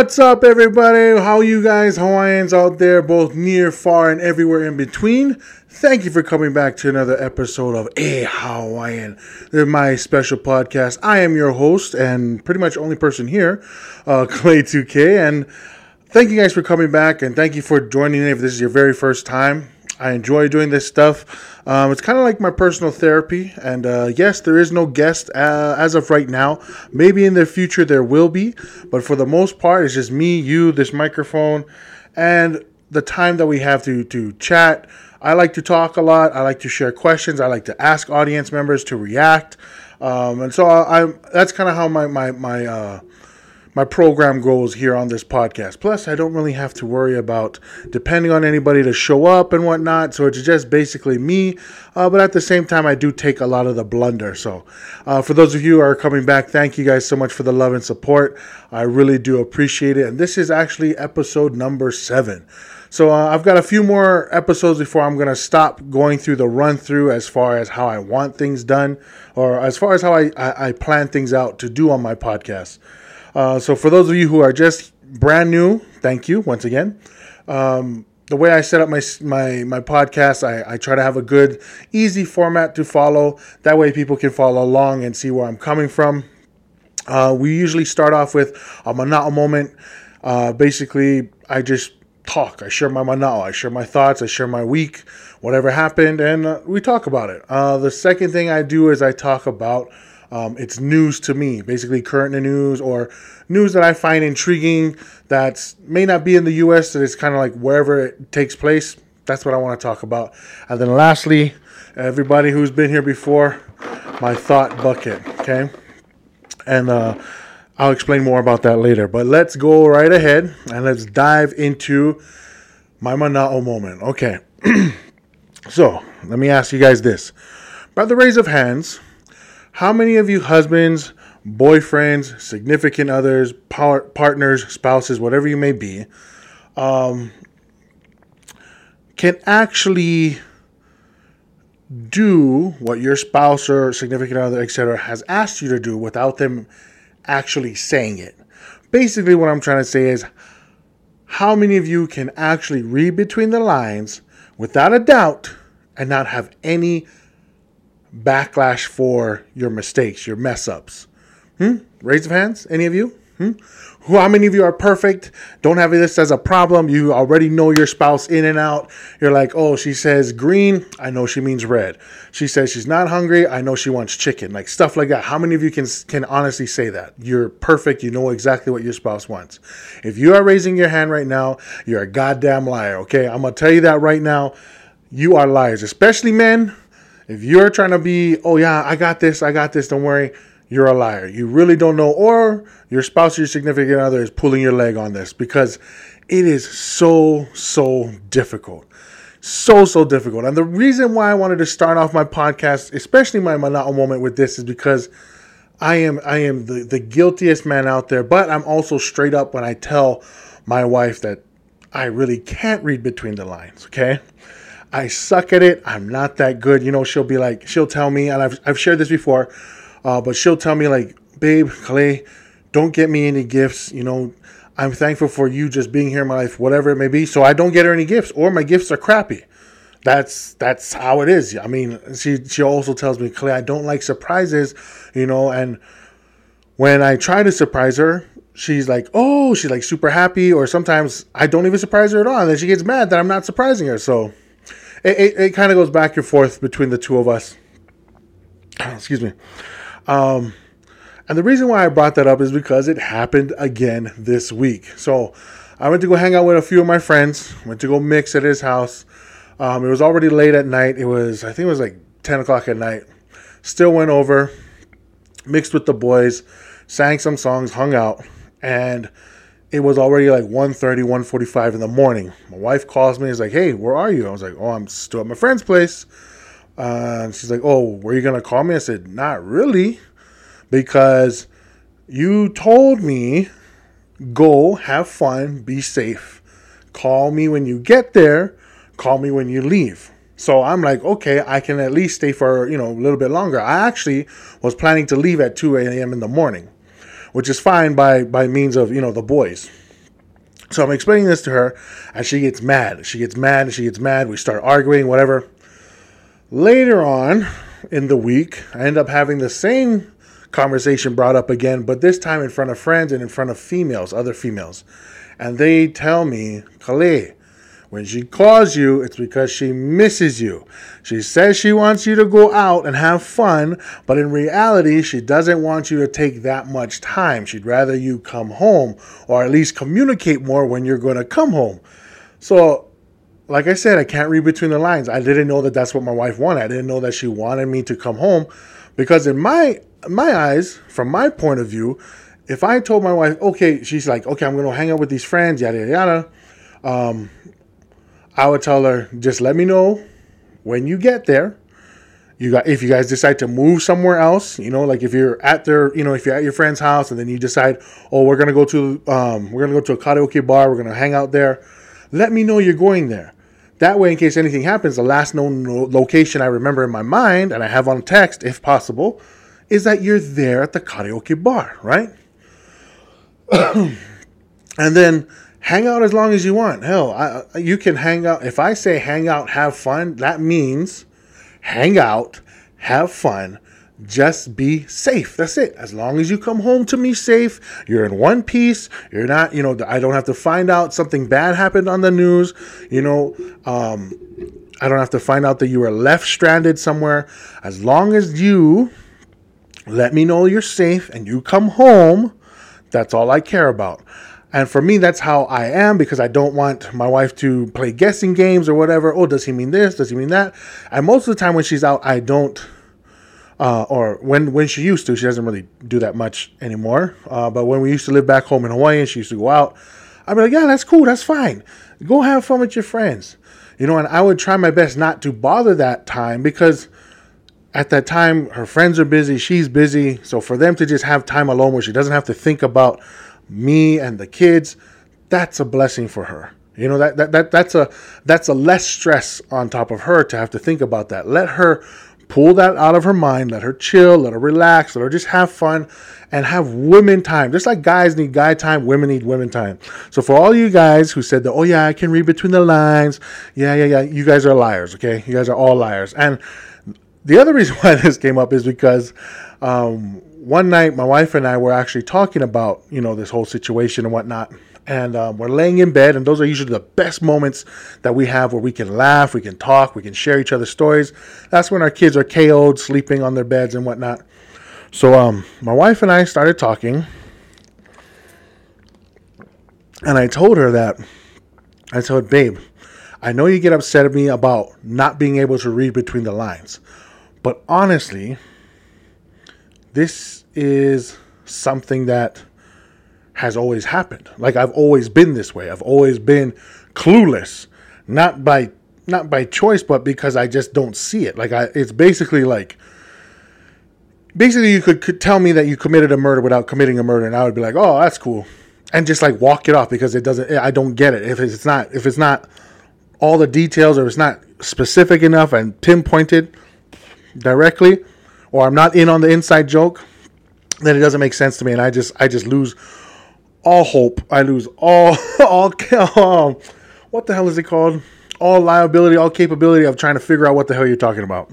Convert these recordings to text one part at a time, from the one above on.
What's up, everybody? How you guys, Hawaiians out there, both near, far, and everywhere in between? Thank you for coming back to another episode of A Hawaiian, my special podcast. I am your host and pretty much only person here, uh, Clay2K, and thank you guys for coming back and thank you for joining me if this is your very first time. I enjoy doing this stuff. Um, it's kind of like my personal therapy. And uh, yes, there is no guest uh, as of right now. Maybe in the future there will be. But for the most part, it's just me, you, this microphone, and the time that we have to, to chat. I like to talk a lot. I like to share questions. I like to ask audience members to react. Um, and so I, that's kind of how my, my, my, uh, my program goes here on this podcast. Plus, I don't really have to worry about depending on anybody to show up and whatnot. So it's just basically me. Uh, but at the same time, I do take a lot of the blunder. So uh, for those of you who are coming back, thank you guys so much for the love and support. I really do appreciate it. And this is actually episode number seven. So uh, I've got a few more episodes before I'm going to stop going through the run through as far as how I want things done or as far as how I, I, I plan things out to do on my podcast. Uh, so for those of you who are just brand new, thank you once again. Um, the way I set up my my my podcast, I, I try to have a good, easy format to follow. That way, people can follow along and see where I'm coming from. Uh, we usually start off with a mana'o moment. Uh, basically, I just talk. I share my mana'o. I share my thoughts. I share my week, whatever happened, and uh, we talk about it. Uh, the second thing I do is I talk about um, it's news to me, basically current news or news that I find intriguing that may not be in the U.S. That it's kind of like wherever it takes place. That's what I want to talk about. And then lastly, everybody who's been here before, my thought bucket. Okay, and uh, I'll explain more about that later. But let's go right ahead and let's dive into my mana'o moment. Okay, so let me ask you guys this: by the raise of hands how many of you husbands, boyfriends, significant others, par- partners, spouses, whatever you may be, um, can actually do what your spouse or significant other, etc., has asked you to do without them actually saying it? Basically, what I'm trying to say is how many of you can actually read between the lines without a doubt and not have any backlash for your mistakes, your mess ups? Hmm? Raise of hands. Any of you? Hmm? How many of you are perfect? Don't have this as a problem. You already know your spouse in and out. You're like, oh, she says green. I know she means red. She says she's not hungry. I know she wants chicken. Like stuff like that. How many of you can can honestly say that you're perfect? You know exactly what your spouse wants. If you are raising your hand right now, you're a goddamn liar. Okay, I'm gonna tell you that right now. You are liars, especially men. If you're trying to be, oh yeah, I got this, I got this, don't worry, you're a liar. You really don't know, or your spouse or your significant other is pulling your leg on this because it is so, so difficult. So, so difficult. And the reason why I wanted to start off my podcast, especially my mana'o moment with this, is because I am I am the, the guiltiest man out there, but I'm also straight up when I tell my wife that I really can't read between the lines, okay? I suck at it. I'm not that good. You know, she'll be like, she'll tell me, and I've, I've shared this before, uh, but she'll tell me, like, babe, Clay, don't get me any gifts. You know, I'm thankful for you just being here in my life, whatever it may be. So I don't get her any gifts, or my gifts are crappy. That's that's how it is. I mean, she she also tells me, Clay, I don't like surprises, you know, and when I try to surprise her, she's like, oh, she's like super happy, or sometimes I don't even surprise her at all, and then she gets mad that I'm not surprising her. So it, it, it kind of goes back and forth between the two of us. Excuse me. Um, and the reason why I brought that up is because it happened again this week. So I went to go hang out with a few of my friends, went to go mix at his house. Um, it was already late at night. It was, I think it was like 10 o'clock at night. Still went over, mixed with the boys, sang some songs, hung out, and it was already like 1.30 1.45 in the morning my wife calls me is like hey where are you i was like oh i'm still at my friend's place uh, and she's like oh were you gonna call me i said not really because you told me go have fun be safe call me when you get there call me when you leave. So I'm like, okay, I can at least stay for, you know, a little bit longer. I actually was planning to leave at 2 a.m. in the morning, which is fine by by means of, you know, the boys. So I'm explaining this to her, and she gets mad. She gets mad, she gets mad. We start arguing, whatever. Later on in the week, I end up having the same conversation brought up again, but this time in front of friends and in front of females, other females. And they tell me, Khalid, when she calls you, it's because she misses you. She says she wants you to go out and have fun, but in reality, she doesn't want you to take that much time. She'd rather you come home or at least communicate more when you're going to come home. So, like I said, I can't read between the lines. I didn't know that that's what my wife wanted. I didn't know that she wanted me to come home because in my my eyes, from my point of view, if I told my wife, okay, she's like, okay, I'm going to hang out with these friends, yada yada yada. Um, I would tell her, just let me know when you get there. You got if you guys decide to move somewhere else, you know, like if you're at their, you know, if you're at your friend's house and then you decide, oh, we're gonna go to, um, we're gonna go to a karaoke bar, we're gonna hang out there. Let me know you're going there. That way, in case anything happens, the last known location I remember in my mind, and I have on text if possible, is that you're there at the karaoke bar, right? and then hang out as long as you want. Hell, I, you can hang out. If I say hang out, have fun, that means hang out, have fun, just be safe. That's it. As long as you come home to me safe, you're in one piece. You're not, you know, I don't have to find out something bad happened on the news. You know, um, I don't have to find out that you were left stranded somewhere. As long as you let me know you're safe and you come home, that's all I care about. And for me, that's how I am because I don't want my wife to play guessing games or whatever. Oh, does he mean this? Does he mean that? And most of the time when she's out, I don't. Uh, or when when she used to, she doesn't really do that much anymore. Uh, but when we used to live back home in Hawaii and she used to go out, I'd be like, yeah, that's cool, that's fine. Go have fun with your friends, you know. And I would try my best not to bother that time because at that time her friends are busy, she's busy. So for them to just have time alone where she doesn't have to think about me and the kids, that's a blessing for her. You know that, that that that's a that's a less stress on top of her to have to think about that. Let her pull that out of her mind. Let her chill. Let her relax. Let her just have fun and have women time. Just like guys need guy time, women need women time. So for all you guys who said that, oh yeah, I can read between the lines. Yeah, yeah, yeah. You guys are liars. Okay, you guys are all liars. And the other reason why this came up is because um, one night my wife and I were actually talking about you know this whole situation and whatnot, and um, we're laying in bed, and those are usually the best moments that we have where we can laugh, we can talk, we can share each other's stories. That's when our kids are KO'd, sleeping on their beds and whatnot. So um, my wife and I started talking, and I told her that I told babe, I know you get upset at me about not being able to read between the lines, but honestly this is something that has always happened. Like I've always been this way. I've always been clueless, not by not by choice, but because I just don't see it. Like I, it's basically like basically you could, could tell me that you committed a murder without committing a murder, and I would be like, oh, that's cool, and just like walk it off because it doesn't. I don't get it if it's not if it's not all the details or it's not specific enough and pinpointed directly or I'm not in on the inside joke, then it doesn't make sense to me, and I just I just lose all hope. I lose all all um, what the hell is it called? All liability, all capability of trying to figure out what the hell you're talking about.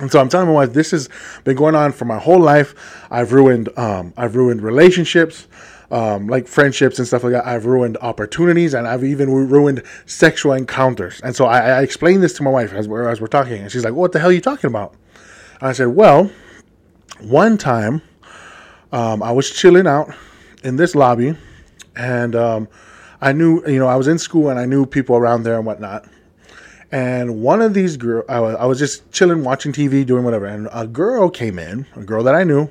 And so I'm telling my wife, this has been going on for my whole life. I've ruined, um, I've ruined relationships, um, like friendships and stuff like that. I've ruined opportunities, and I've even ruined sexual encounters. And so I, I explained this to my wife as we're as we're talking, and she's like, "What the hell are you talking about?" I said, Well, one time um, I was chilling out in this lobby and um, I knew, you know, I was in school and I knew people around there and whatnot. And one of these girls, I was, I was just chilling, watching TV, doing whatever. And a girl came in, a girl that I knew,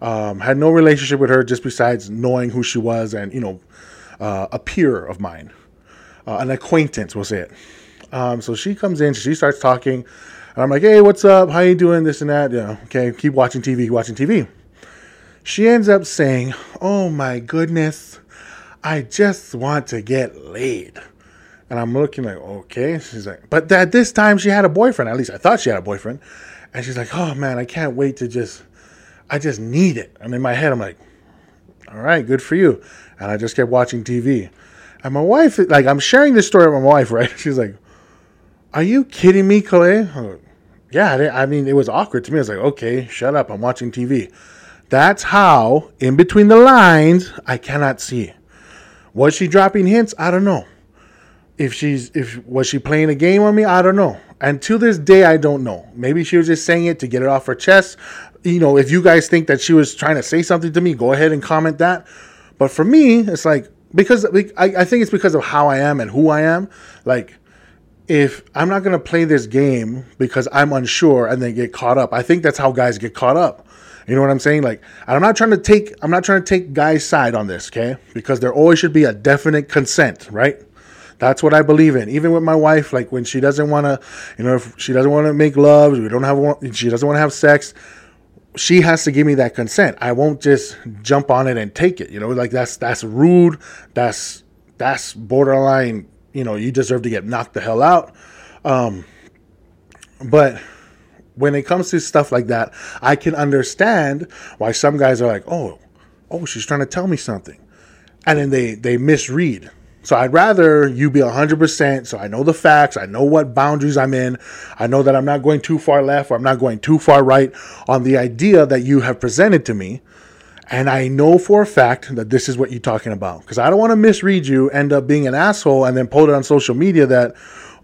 um, had no relationship with her just besides knowing who she was and, you know, uh, a peer of mine, uh, an acquaintance, we'll say it. Um, so she comes in, she starts talking. And I'm like, hey, what's up? How you doing? This and that. Yeah, okay, keep watching TV, watching TV. She ends up saying, oh my goodness, I just want to get laid. And I'm looking like, okay. She's like, but at this time she had a boyfriend. At least I thought she had a boyfriend. And she's like, oh man, I can't wait to just, I just need it. And in my head, I'm like, all right, good for you. And I just kept watching TV. And my wife, like, I'm sharing this story with my wife, right? She's like, are you kidding me, Calais? Like, yeah, I mean, it was awkward to me. I was like, okay, shut up. I'm watching TV. That's how, in between the lines, I cannot see. Was she dropping hints? I don't know. If she's if was she playing a game on me? I don't know. And to this day, I don't know. Maybe she was just saying it to get it off her chest. You know, if you guys think that she was trying to say something to me, go ahead and comment that. But for me, it's like because I, I think it's because of how I am and who I am. Like, if I'm not gonna play this game because I'm unsure and then get caught up, I think that's how guys get caught up. You know what I'm saying? Like, I'm not trying to take I'm not trying to take guys' side on this, okay? Because there always should be a definite consent, right? That's what I believe in. Even with my wife, like when she doesn't want to, you know, if she doesn't want to make love, we don't have, she doesn't want to have sex, she has to give me that consent. I won't just jump on it and take it. You know, like that's that's rude. That's that's borderline. You know, you deserve to get knocked the hell out. Um, but when it comes to stuff like that, I can understand why some guys are like, "Oh, oh, she's trying to tell me something," and then they they misread. So I'd rather you be 100% so I know the facts, I know what boundaries I'm in, I know that I'm not going too far left or I'm not going too far right on the idea that you have presented to me. And I know for a fact that this is what you're talking about because I don't want to misread you, end up being an asshole, and then post it on social media that,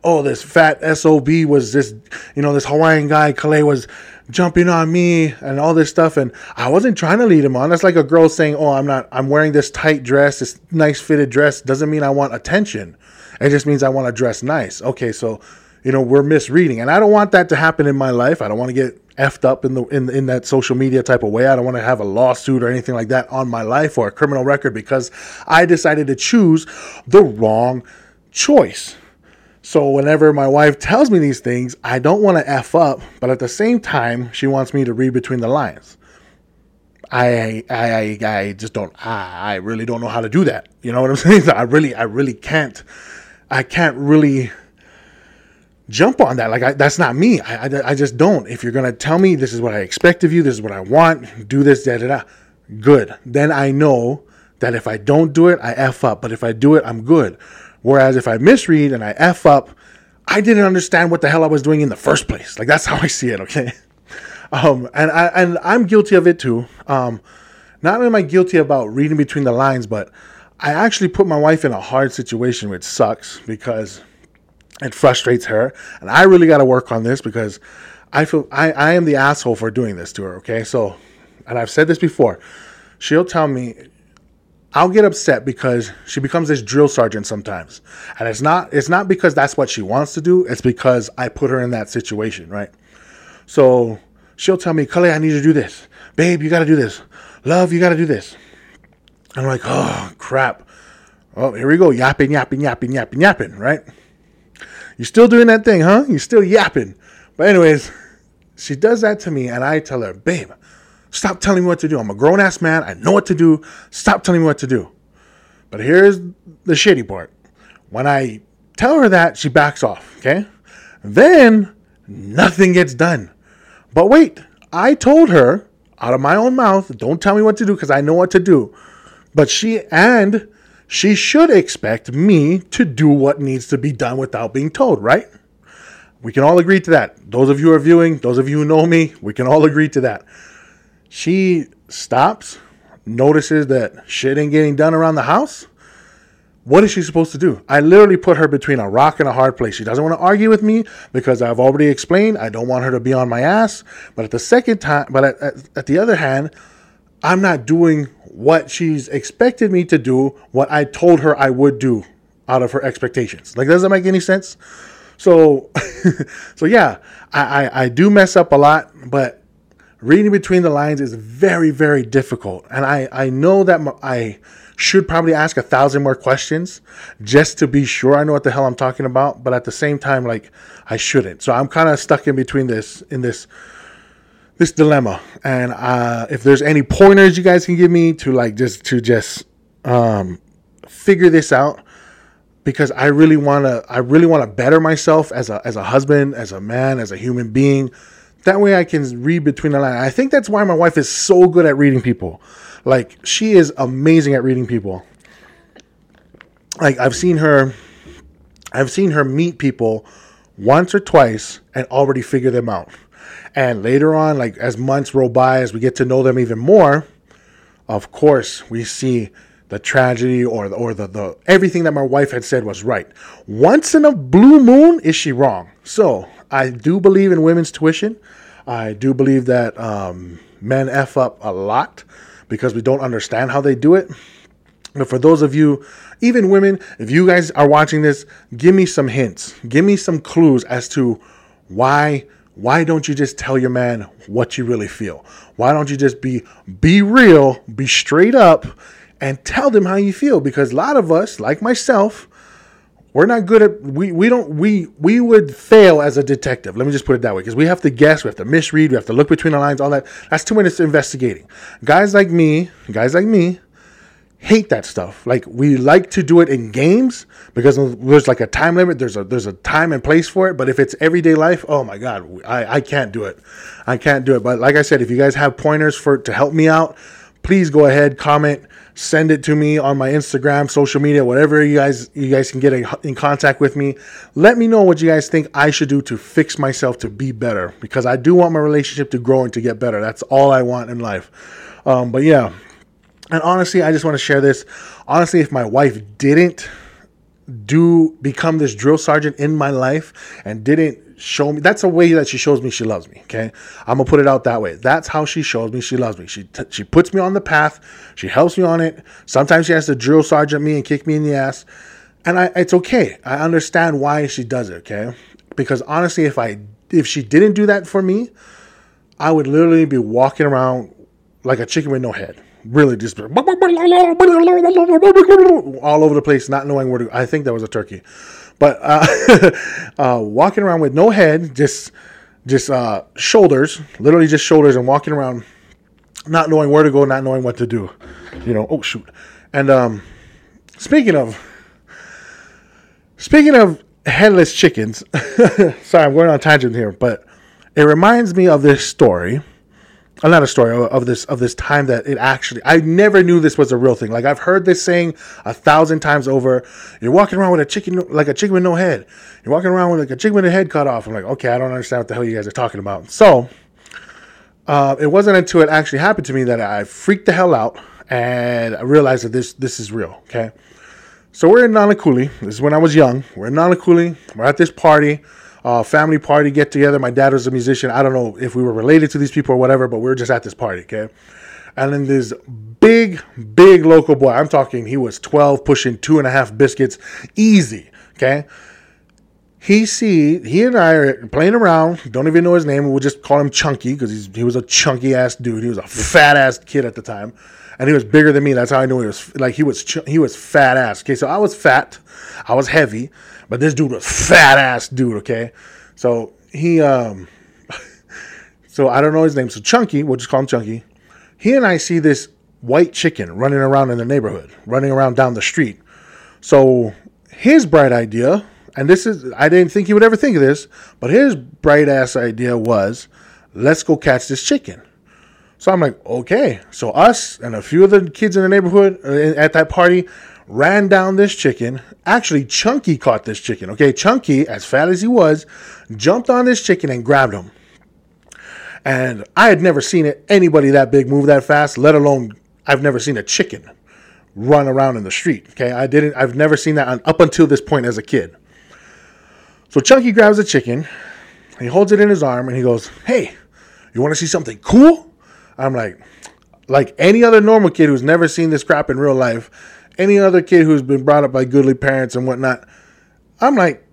oh, this fat SOB was this, you know, this Hawaiian guy, Calais was jumping on me and all this stuff. And I wasn't trying to lead him on. That's like a girl saying, Oh, I'm not, I'm wearing this tight dress, this nice fitted dress. Doesn't mean I want attention. It just means I want to dress nice. Okay. So, you know, we're misreading. And I don't want that to happen in my life. I don't want to get effed up in the in, in that social media type of way. I don't want to have a lawsuit or anything like that on my life or a criminal record because I decided to choose the wrong choice. So whenever my wife tells me these things, I don't want to f up, but at the same time, she wants me to read between the lines. I I I, I just don't I, I really don't know how to do that. You know what I'm saying? I really I really can't I can't really jump on that. Like I, that's not me. I, I, I just don't. If you're gonna tell me this is what I expect of you, this is what I want, do this, da da da. Good. Then I know that if I don't do it, I f up. But if I do it, I'm good. Whereas if I misread and I F up, I didn't understand what the hell I was doing in the first place. Like that's how I see it, okay? Um, and I and I'm guilty of it too. Um, not only am I guilty about reading between the lines, but I actually put my wife in a hard situation, which sucks because it frustrates her. And I really got to work on this because I feel I, I am the asshole for doing this to her. Okay, so and I've said this before. She'll tell me I'll get upset because she becomes this drill sergeant sometimes. And it's not it's not because that's what she wants to do, it's because I put her in that situation, right? So she'll tell me, Calais, I need to do this. Babe, you gotta do this. Love, you gotta do this. I'm like, oh crap. Oh, here we go. Yapping, yapping, yapping, yapping, yapping, right? You're still doing that thing, huh? You're still yapping. But anyways, she does that to me and I tell her, babe, Stop telling me what to do. I'm a grown ass man. I know what to do. Stop telling me what to do. But here's the shitty part. When I tell her that, she backs off. Okay. Then nothing gets done. But wait, I told her out of my own mouth, don't tell me what to do because I know what to do. But she, and she should expect me to do what needs to be done without being told, right? We can all agree to that. Those of you who are viewing, those of you who know me, we can all agree to that. She stops, notices that shit ain't getting done around the house. What is she supposed to do? I literally put her between a rock and a hard place. She doesn't want to argue with me because I've already explained I don't want her to be on my ass. But at the second time, but at, at, at the other hand, I'm not doing what she's expected me to do, what I told her I would do out of her expectations. Like, does that make any sense? So, so yeah, I, I, I do mess up a lot, but reading between the lines is very, very difficult. And I, I know that I should probably ask a thousand more questions just to be sure I know what the hell I'm talking about. But at the same time, like I shouldn't. So I'm kind of stuck in between this, in this, this dilemma. And uh, if there's any pointers you guys can give me to like just to just um, figure this out, because I really want to I really want to better myself as a as a husband, as a man, as a human being. That way I can read between the lines. I think that's why my wife is so good at reading people. Like she is amazing at reading people. Like I've seen her I've seen her meet people once or twice and already figure them out. And later on, like as months roll by, as we get to know them even more, of course, we see the tragedy or the, or the, the everything that my wife had said was right. Once in a blue moon, is she wrong? So I do believe in women's tuition. I do believe that um, men f up a lot because we don't understand how they do it. But for those of you, even women, if you guys are watching this, give me some hints. Give me some clues as to why why don't you just tell your man what you really feel? Why don't you just be be real, be straight up and tell them how you feel because a lot of us, like myself, we're not good at we we don't we we would fail as a detective. Let me just put it that way because we have to guess, we have to misread, we have to look between the lines, all that. That's two minutes investigating. Guys like me, guys like me, hate that stuff. Like we like to do it in games because there's like a time limit. There's a there's a time and place for it. But if it's everyday life, oh my god, I I can't do it. I can't do it. But like I said, if you guys have pointers for to help me out, please go ahead, comment, send it to me on my Instagram, social media, whatever you guys you guys can get in contact with me. Let me know what you guys think I should do to fix myself to be better because I do want my relationship to grow and to get better. That's all I want in life. Um, but yeah, and honestly, I just want to share this. Honestly, if my wife didn't do become this drill sergeant in my life and didn't show me that's a way that she shows me she loves me okay? I'm gonna put it out that way. That's how she shows me she loves me. She t- she puts me on the path she helps me on it. Sometimes she has to drill sergeant me and kick me in the ass. And I, it's okay. I understand why she does it okay? Because honestly if i if she didn't do that for me i would literally be walking around like a chicken with no head really just all over the place, not knowing where to. I think that was a turkey, but uh, uh, walking around with no head, just just uh, shoulders, literally just shoulders, and walking around, not knowing where to go, not knowing what to do. You know, oh shoot. And um, speaking of speaking of headless chickens, sorry, I'm going on tangent here, but it reminds me of this story not a story of this of this time that it actually I never knew this was a real thing. Like I've heard this saying a thousand times over. You're walking around with a chicken like a chicken with no head. You're walking around with like a chicken with a head cut off. I'm like, okay, I don't understand what the hell you guys are talking about. So uh, it wasn't until it actually happened to me that I freaked the hell out and I realized that this this is real. Okay, so we're in Nanakuli. This is when I was young. We're in Nanakuli. We're at this party uh, family party get together. My dad was a musician. I don't know if we were related to these people or whatever, but we were just at this party, okay? And then this big, big local boy, I'm talking, he was 12, pushing two and a half biscuits, easy, okay? He see he and I are playing around. Don't even know his name. We'll just call him Chunky because he was a chunky ass dude. He was a fat ass kid at the time, and he was bigger than me. That's how I knew he was like he was he was fat ass. Okay, so I was fat, I was heavy, but this dude was fat ass dude, okay? So he um so I don't know his name. So Chunky, we'll just call him Chunky. He and I see this white chicken running around in the neighborhood, running around down the street. So his bright idea, and this is I didn't think he would ever think of this, but his bright ass idea was let's go catch this chicken. So I'm like, okay. So us and a few of the kids in the neighborhood uh, at that party ran down this chicken. Actually, Chunky caught this chicken. Okay, Chunky, as fat as he was, jumped on this chicken and grabbed him. And I had never seen it, anybody that big move that fast, let alone I've never seen a chicken run around in the street. Okay, I didn't. I've never seen that up until this point as a kid. So Chunky grabs a chicken, he holds it in his arm, and he goes, "Hey, you want to see something cool?" I'm like, like any other normal kid who's never seen this crap in real life any other kid who's been brought up by goodly parents and whatnot, I'm like,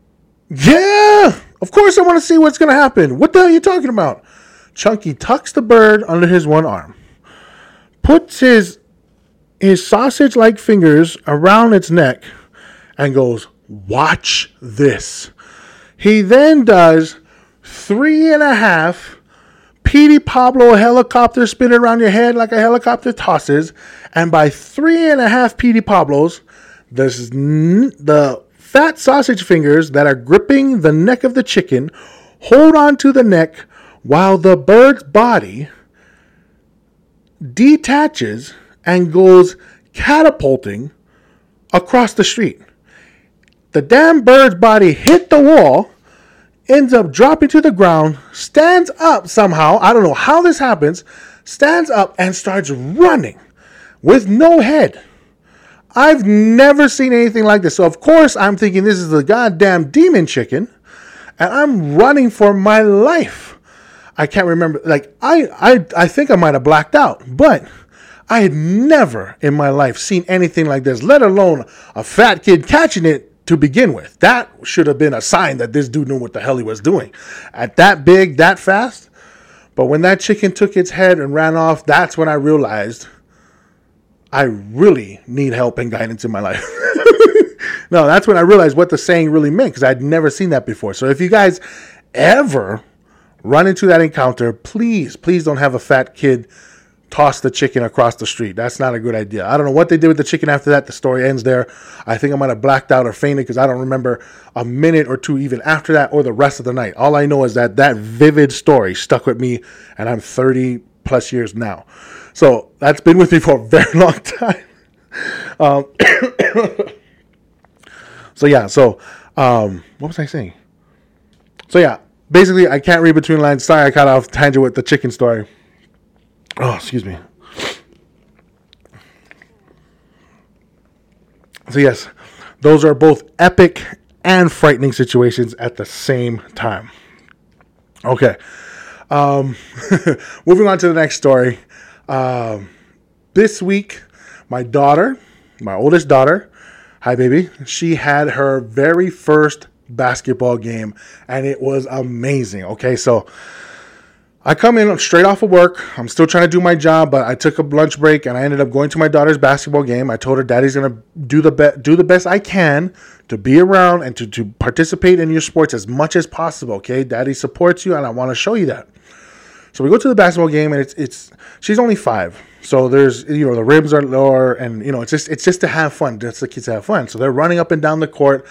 yeah, of course I want to see what's going to happen. What the hell are you talking about? Chunky tucks the bird under his one arm, puts his his sausage like fingers around its neck, and goes, Watch this. He then does three and a half Petey Pablo helicopter spinning around your head like a helicopter tosses, and by three and a half Petey Pablos, this the fat sausage fingers that are gripping the neck of the chicken hold on to the neck while the bird's body detaches and goes catapulting across the street. The damn bird's body hit the wall, ends up dropping to the ground, stands up somehow. I don't know how this happens. Stands up and starts running with no head. I've never seen anything like this. So, of course, I'm thinking this is the goddamn demon chicken, and I'm running for my life. I can't remember. Like, I, I, I think I might have blacked out, but I had never in my life seen anything like this, let alone a fat kid catching it to begin with. That should have been a sign that this dude knew what the hell he was doing. At that big, that fast. But when that chicken took its head and ran off, that's when I realized I really need help and guidance in my life. no, that's when I realized what the saying really meant because I'd never seen that before. So if you guys ever run into that encounter, please, please don't have a fat kid toss the chicken across the street. That's not a good idea. I don't know what they did with the chicken after that. The story ends there. I think I might have blacked out or fainted because I don't remember a minute or two even after that or the rest of the night. All I know is that that vivid story stuck with me, and I'm 30 plus years now. So that's been with me for a very long time. Um, so yeah, so um, what was I saying? So yeah, basically I can't read between lines. Sorry, I cut off tangent with the chicken story. Oh, excuse me. So, yes, those are both epic and frightening situations at the same time. Okay. Um, moving on to the next story. Um, this week, my daughter, my oldest daughter, hi baby, she had her very first basketball game and it was amazing. Okay, so I come in straight off of work. I'm still trying to do my job, but I took a lunch break and I ended up going to my daughter's basketball game. I told her daddy's gonna do the be- do the best I can to be around and to, to participate in your sports as much as possible. Okay, daddy supports you, and I want to show you that. So we go to the basketball game, and it's it's she's only five, so there's you know the ribs are lower, and you know it's just it's just to have fun, just the kids have fun. So they're running up and down the court.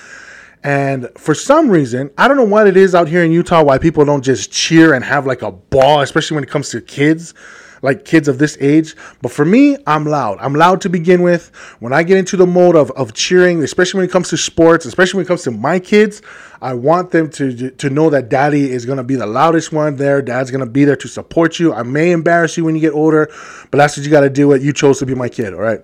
And for some reason, I don't know what it is out here in Utah why people don't just cheer and have like a ball, especially when it comes to kids, like kids of this age. But for me, I'm loud. I'm loud to begin with. When I get into the mode of, of cheering, especially when it comes to sports, especially when it comes to my kids, I want them to to know that daddy is going to be the loudest one there. Dad's going to be there to support you. I may embarrass you when you get older, but that's what you got to do. It you chose to be my kid, all right?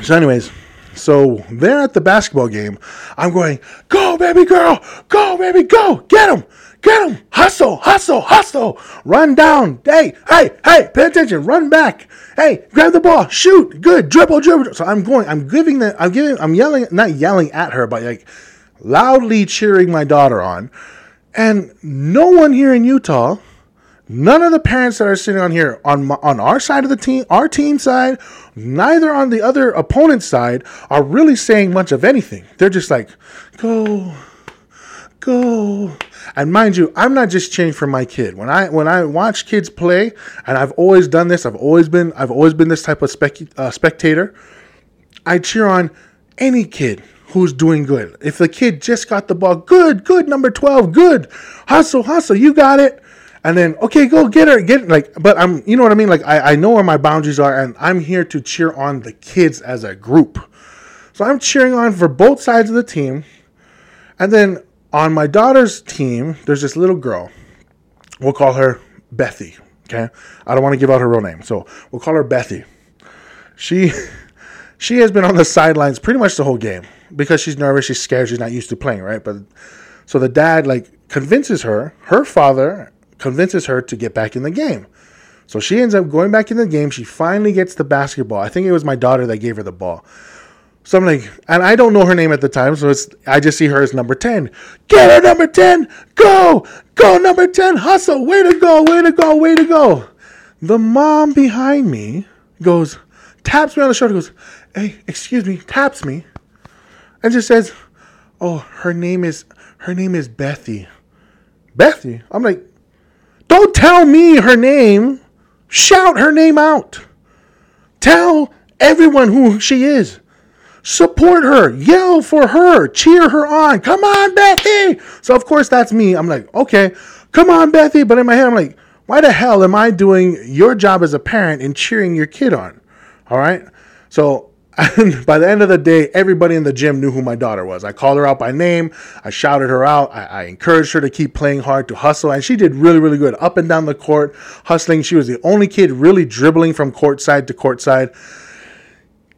So anyways, so there at the basketball game, I'm going, go, baby girl, go, baby, go, get him, get him, hustle, hustle, hustle, run down, hey, hey, hey, pay attention, run back, hey, grab the ball, shoot, good, dribble, dribble. So I'm going, I'm giving the, I'm giving, I'm yelling, not yelling at her, but like loudly cheering my daughter on. And no one here in Utah None of the parents that are sitting on here on my, on our side of the team, our team side, neither on the other opponent's side are really saying much of anything. They're just like, "Go, go." And mind you, I'm not just cheering for my kid. When I when I watch kids play, and I've always done this, I've always been I've always been this type of spec, uh, spectator. I cheer on any kid who's doing good. If the kid just got the ball, good, good, number 12, good. Hustle, hustle, you got it and then okay go get her get like but i'm you know what i mean? Like I, I know where my boundaries are and i'm here to cheer on the kids as a group. So i'm cheering on for both sides of the team. And then on my daughter's team there's this little girl. We'll call her bethy okay? I don't want to give out her real name so we'll call her bethy. She she has been on the sidelines pretty much the whole game because she's nervous she's scared she's not used to playing right? But so the dad like convinces her her father convinces her to get back in the game. So she ends up going back in the game. She finally gets the basketball. I think it was my daughter that gave her the ball. So I'm like, and I don't know her name at the time, so it's I just see her as number 10. Get her number 10! Go! Go number 10! Hustle! Way to go! Way to go! Way to go! The mom behind me goes, taps me on the shoulder, goes, Hey, excuse me, taps me, and just says, Oh, her name is her name is Bethy. Bethy? I'm like, don't tell me her name. Shout her name out. Tell everyone who she is. support her, yell for her, cheer her on. Come on, Bethy. So of course that's me. I'm like, okay, come on, Bethy. But in my head, I'm like, why the hell am I doing your job as a parent and cheering your kid on? All right. So and by the end of the day, everybody in the gym knew who my daughter was. I called her out by name. I shouted her out. I, I, encouraged her to keep playing hard, to hustle. And she did really, really good up and down the court, hustling. She was the only kid really dribbling from court side to court side.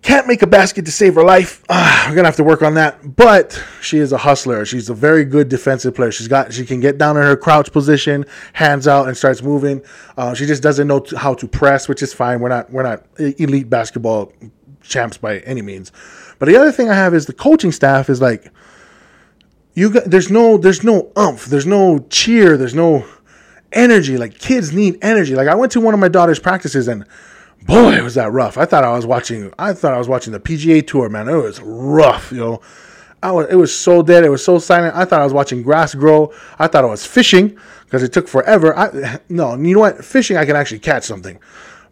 Can't make a basket to save her life. Uh, we're gonna have to work on that. But she is a hustler. She's a very good defensive player. She's got she can get down in her crouch position, hands out, and starts moving. Uh, she just doesn't know how to press, which is fine. We're not we're not elite basketball champs by any means. But the other thing I have is the coaching staff is like you got there's no there's no umph, there's no cheer, there's no energy. Like kids need energy. Like I went to one of my daughter's practices and boy, was that rough. I thought I was watching I thought I was watching the PGA tour, man. It was rough, you know. I was, it was so dead. It was so silent. I thought I was watching grass grow. I thought I was fishing because it took forever. I, no, you know what? Fishing, I can actually catch something.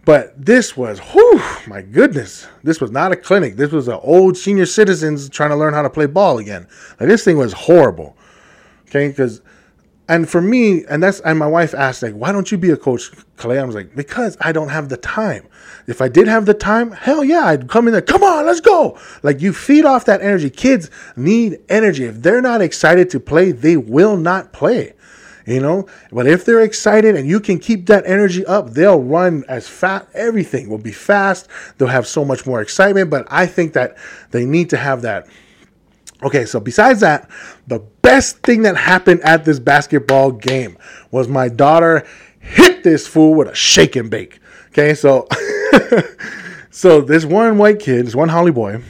But this was, whew, my goodness. This was not a clinic. This was an old senior citizens trying to learn how to play ball again. Like this thing was horrible. Okay, because and for me, and that's and my wife asked, like, why don't you be a coach, Clay? I was like, because I don't have the time. If I did have the time, hell yeah, I'd come in there, come on, let's go. Like you feed off that energy. Kids need energy. If they're not excited to play, they will not play you know. But if they're excited and you can keep that energy up, they'll run as fast. Everything will be fast. They'll have so much more excitement. But I think that they need to have that. Okay, so besides that, the best thing that happened at this basketball game was my daughter hit this fool with a shake and bake. Okay, so so this one white kid, this one haole boy,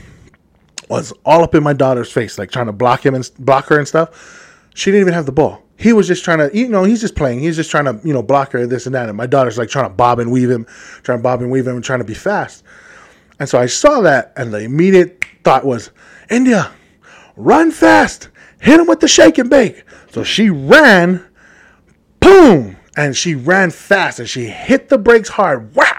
was all up in my daughter's face, like trying to block him and block her and stuff. She didn't even have the ball he was just trying to, you know, he's just playing. He's just trying to, you know, block her, this and that. And my daughter's like trying to bob and weave him, trying to bob and weave him, and trying to be fast. And so I saw that, and the immediate thought was, India, run fast, hit him with the shake and bake. So she ran, boom, and she ran fast, and she hit the brakes hard. Wow!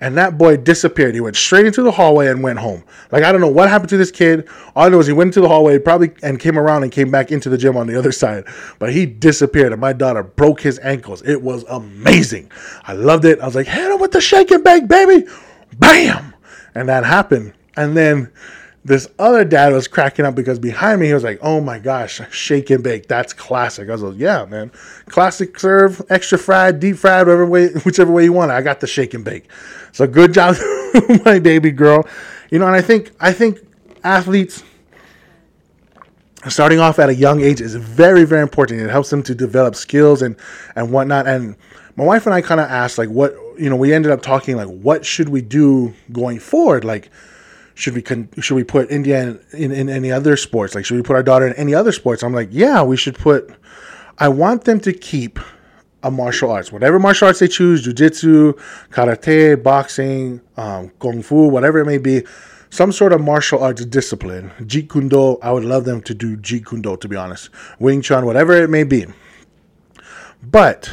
And that boy disappeared. He went straight into the hallway and went home. Like I don't know what happened to this kid. All I know is he went into the hallway, probably and came around and came back into the gym on the other side. But he disappeared, and my daughter broke his ankles. It was amazing. I loved it. I was like, hit him with the shake and bake, baby, bam, and that happened. And then this other dad was cracking up because behind me he was like, "Oh my gosh, shake and bake, that's classic." I was like, "Yeah, man, classic serve, extra fried, deep fried, whatever way, whichever way you want it. I got the shake and bake." So good job, my baby girl. You know, and I think I think athletes starting off at a young age is very very important. It helps them to develop skills and and whatnot. And my wife and I kind of asked like, what you know, we ended up talking like, what should we do going forward, like should we con- should we put India in, in, in, any other sports? Like, should we put our daughter in any other sports? I'm like, yeah, we should put. I want them to keep a martial arts, whatever martial arts they choose, jujitsu, karate, boxing, um, kung fu, whatever it may be, some sort of martial arts discipline. Jeet Kune Do, I would love them to do Jeet Kune Do, to be honest. Wing Chun, whatever it may be. But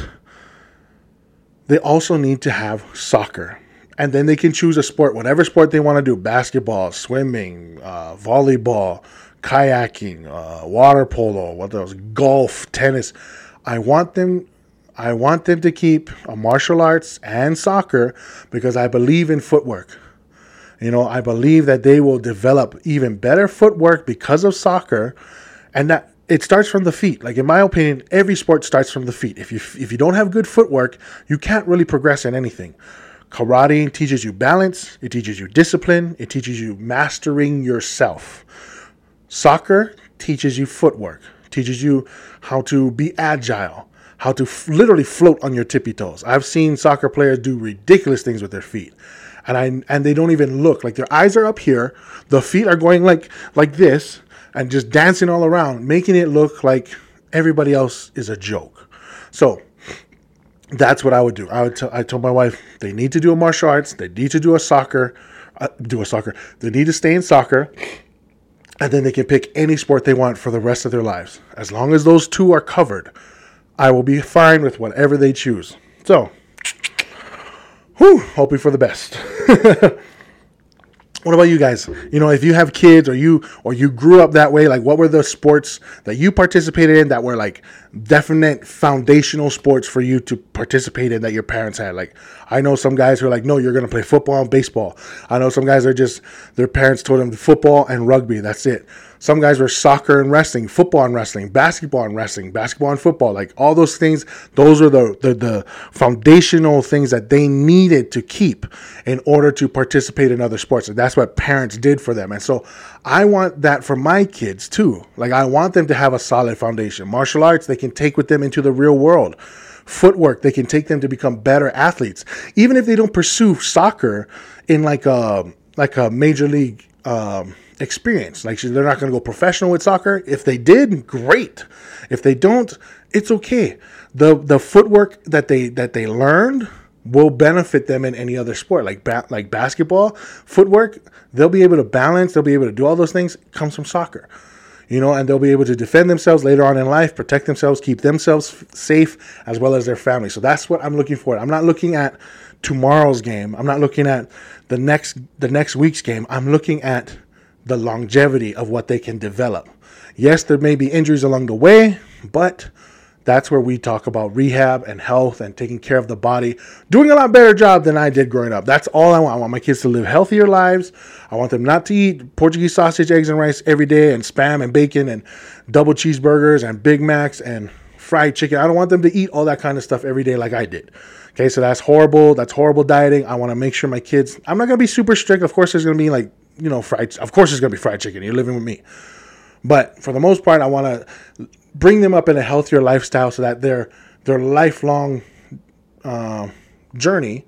they also need to have soccer and then they can choose a sport, whatever sport they want to do basketball, swimming, uh, volleyball, kayaking, uh, water polo, what else, golf, tennis. I want them. I want them to keep martial arts and soccer because I believe in footwork. You know, I believe that they will develop even better footwork because of soccer, and that it starts from the feet. Like in my opinion, every sport starts from the feet. If you if you don't have good footwork, you can't really progress in anything. Karate teaches you balance, it teaches you discipline, it teaches you mastering yourself. Soccer teaches you footwork, teaches you how to be agile, how to f- literally float on your tippy toes. I've seen soccer players do ridiculous things with their feet. And I and they don't even look like their eyes are up here, the feet are going like like this and just dancing all around, making it look like everybody else is a joke. So, that's what I would do. I would. T- I told my wife they need to do a martial arts. They need to do a soccer. Uh, do a soccer. They need to stay in soccer, and then they can pick any sport they want for the rest of their lives. As long as those two are covered, I will be fine with whatever they choose. So, whew, hoping for the best. what about you guys? You know, if you have kids or you or you grew up that way, like what were the sports that you participated in that were like definite foundational sports for you to participate in that your parents had? Like I know some guys who are like, no, you're gonna play football and baseball. I know some guys are just their parents told them football and rugby. That's it. Some guys were soccer and wrestling, football and wrestling, basketball and wrestling, basketball and football. Like all those things, those are the, the, the foundational things that they needed to keep in order to participate in other sports. And that's what parents did for them. And so I want that for my kids too. Like I want them to have a solid foundation. Martial arts, they can take with them into the real world footwork they can take them to become better athletes even if they don't pursue soccer in like a like a major league um, experience. Like they're not going to go professional with soccer. If they did, great. If they don't, it's okay. the The footwork that they that they learned will benefit them in any other sport, like ba- like basketball footwork. They'll be able to balance. They'll be able to do all those things. Comes from soccer. You know, and they'll be able to defend themselves later on in life, protect themselves, keep themselves safe, as well as their family. So that's what I'm looking for. I'm not looking at tomorrow's game. I'm not looking at the next the next week's game. I'm looking at the longevity of what they can develop. Yes, there may be injuries along the way, but that's where we talk about rehab and health and taking care of the body, doing a lot better job than I did growing up. That's all I want. I want my kids to live healthier lives. I want them not to eat Portuguese sausage, eggs, and rice every day, and spam and bacon and double cheeseburgers and Big Macs and fried chicken. I don't want them to eat all that kind of stuff every day like I did. Okay, so that's horrible. That's horrible dieting. I want to make sure my kids, I'm not going to be super strict. Of course, there's going to be like you know, fried. Of course, it's gonna be fried chicken. You're living with me, but for the most part, I want to bring them up in a healthier lifestyle so that their their lifelong uh, journey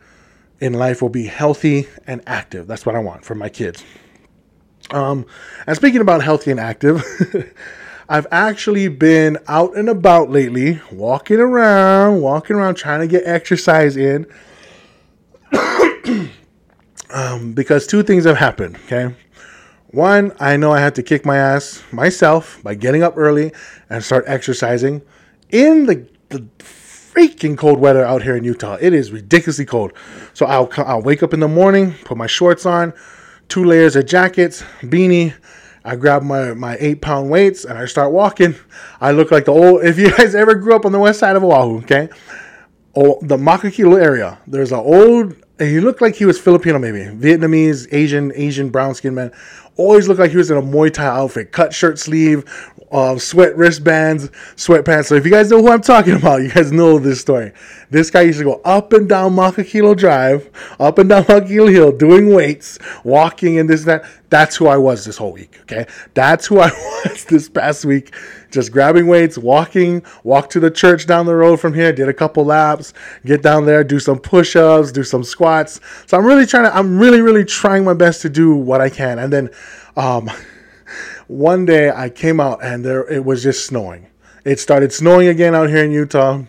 in life will be healthy and active. That's what I want for my kids. Um, and speaking about healthy and active, I've actually been out and about lately, walking around, walking around, trying to get exercise in. Um, because two things have happened, okay? One, I know I had to kick my ass myself by getting up early and start exercising in the, the freaking cold weather out here in Utah. It is ridiculously cold. So I'll, I'll wake up in the morning, put my shorts on, two layers of jackets, beanie. I grab my, my eight pound weights and I start walking. I look like the old, if you guys ever grew up on the west side of Oahu, okay? Oh, the Makakilo area, there's an old he looked like he was Filipino, maybe Vietnamese, Asian, Asian brown skin man. Always looked like he was in a Muay Thai outfit, cut shirt sleeve, uh, sweat wristbands, sweatpants. So if you guys know who I'm talking about, you guys know this story. This guy used to go up and down Makakilo Drive, up and down Makakilo Hill, doing weights, walking and this and that. That's who I was this whole week. Okay, that's who I was this past week. Just grabbing weights, walking, walk to the church down the road from here, did a couple laps, get down there, do some push-ups, do some squats. So I'm really trying to, I'm really, really trying my best to do what I can. And then, um, one day I came out and there it was just snowing. It started snowing again out here in Utah.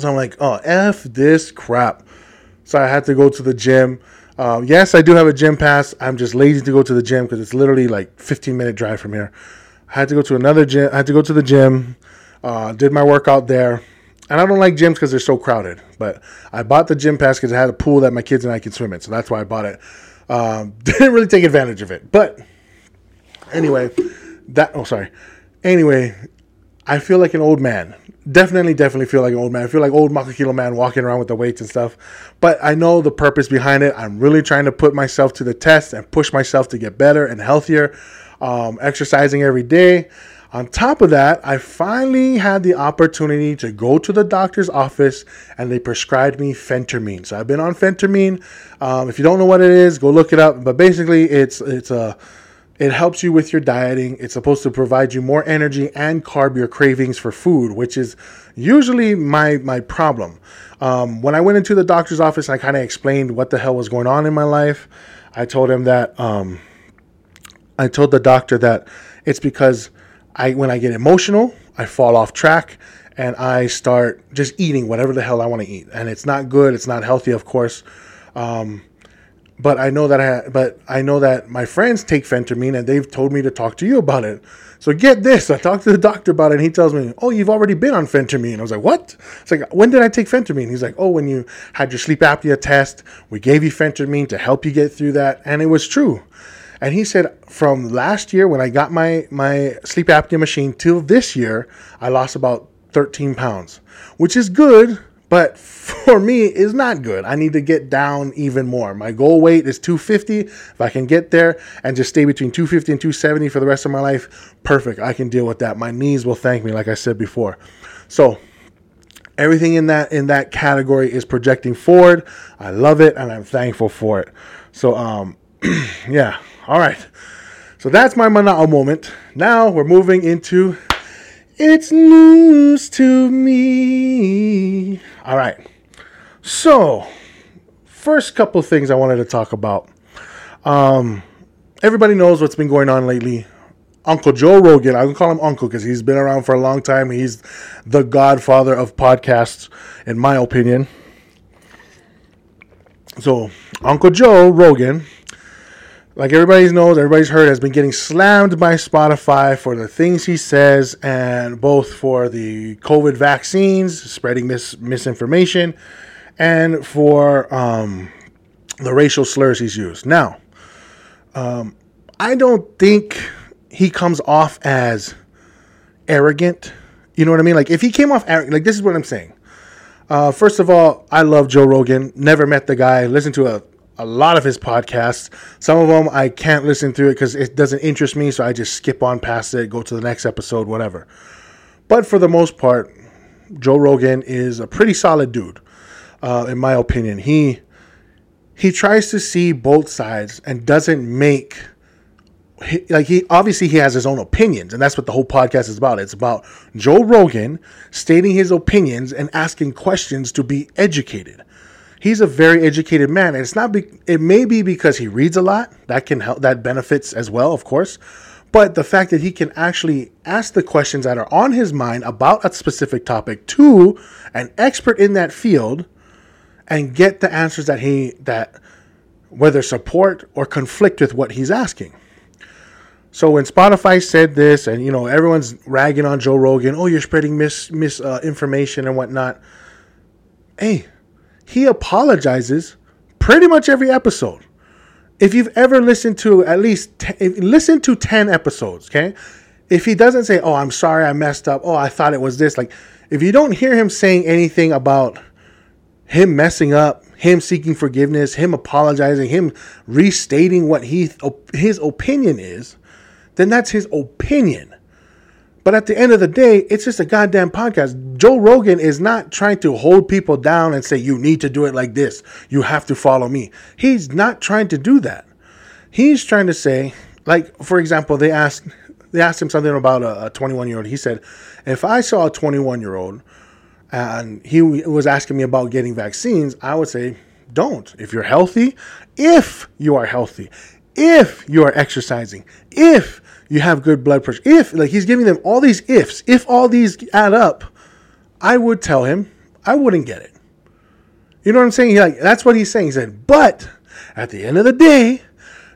So I'm like, oh, F this crap. So I had to go to the gym. Uh, yes, I do have a gym pass. I'm just lazy to go to the gym because it's literally like 15 minute drive from here. I had to go to another gym. I had to go to the gym. Uh, did my workout there. And I don't like gyms because they're so crowded. But I bought the gym pass because it had a pool that my kids and I can swim in. So that's why I bought it. Um, didn't really take advantage of it. But Anyway, that oh sorry. Anyway, I feel like an old man. Definitely, definitely feel like an old man. I feel like old Makakilo man walking around with the weights and stuff. But I know the purpose behind it. I'm really trying to put myself to the test and push myself to get better and healthier. Um, exercising every day. On top of that, I finally had the opportunity to go to the doctor's office and they prescribed me phentermine. So I've been on phentermine. Um, if you don't know what it is, go look it up. But basically, it's it's a it helps you with your dieting. It's supposed to provide you more energy and carb your cravings for food, which is usually my my problem. Um, when I went into the doctor's office, I kind of explained what the hell was going on in my life. I told him that um, I told the doctor that it's because I when I get emotional, I fall off track and I start just eating whatever the hell I want to eat, and it's not good. It's not healthy, of course. Um, but I know that I but I know that my friends take phentermine and they've told me to talk to you about it. So get this, I talked to the doctor about it and he tells me, "Oh, you've already been on phentermine." I was like, "What?" It's like, "When did I take phentermine?" He's like, "Oh, when you had your sleep apnea test, we gave you phentermine to help you get through that." And it was true. And he said from last year when I got my my sleep apnea machine till this year, I lost about 13 pounds, which is good but for me is not good. I need to get down even more. My goal weight is 250. If I can get there and just stay between 250 and 270 for the rest of my life, perfect. I can deal with that. My knees will thank me like I said before. So, everything in that in that category is projecting forward. I love it and I'm thankful for it. So um yeah, all right. So that's my Manao moment. Now we're moving into it's news to me. All right. So, first couple things I wanted to talk about. Um, everybody knows what's been going on lately. Uncle Joe Rogan, I can call him Uncle because he's been around for a long time. He's the godfather of podcasts, in my opinion. So, Uncle Joe Rogan like everybody knows, everybody's heard, has been getting slammed by Spotify for the things he says, and both for the COVID vaccines, spreading mis- misinformation, and for um, the racial slurs he's used. Now, um, I don't think he comes off as arrogant. You know what I mean? Like if he came off arrogant, like this is what I'm saying. Uh, first of all, I love Joe Rogan. Never met the guy. Listened to a a lot of his podcasts. Some of them I can't listen through it because it doesn't interest me, so I just skip on past it, go to the next episode, whatever. But for the most part, Joe Rogan is a pretty solid dude, uh, in my opinion. He he tries to see both sides and doesn't make like he obviously he has his own opinions and that's what the whole podcast is about it's about joe rogan stating his opinions and asking questions to be educated he's a very educated man, and it's not. Be, it may be because he reads a lot that can help. That benefits as well, of course. But the fact that he can actually ask the questions that are on his mind about a specific topic to an expert in that field, and get the answers that he that whether support or conflict with what he's asking. So when Spotify said this, and you know everyone's ragging on Joe Rogan, oh, you're spreading mis misinformation uh, and whatnot. Hey, he apologizes pretty much every episode. If you've ever listened to at least listen to 10 episodes, okay? If he doesn't say, "Oh, I'm sorry, I messed up. Oh, I thought it was this." Like if you don't hear him saying anything about him messing up, him seeking forgiveness, him apologizing, him restating what he his opinion is, then that's his opinion. But at the end of the day, it's just a goddamn podcast. Joe Rogan is not trying to hold people down and say, you need to do it like this. You have to follow me. He's not trying to do that. He's trying to say, like, for example, they asked they asked him something about a 21 year old. He said, if I saw a 21 year old and he was asking me about getting vaccines, I would say, don't. If you're healthy, if you are healthy, if you are exercising, if you have good blood pressure. If, like, he's giving them all these ifs, if all these add up, I would tell him I wouldn't get it. You know what I'm saying? He, like, that's what he's saying. He said, but at the end of the day,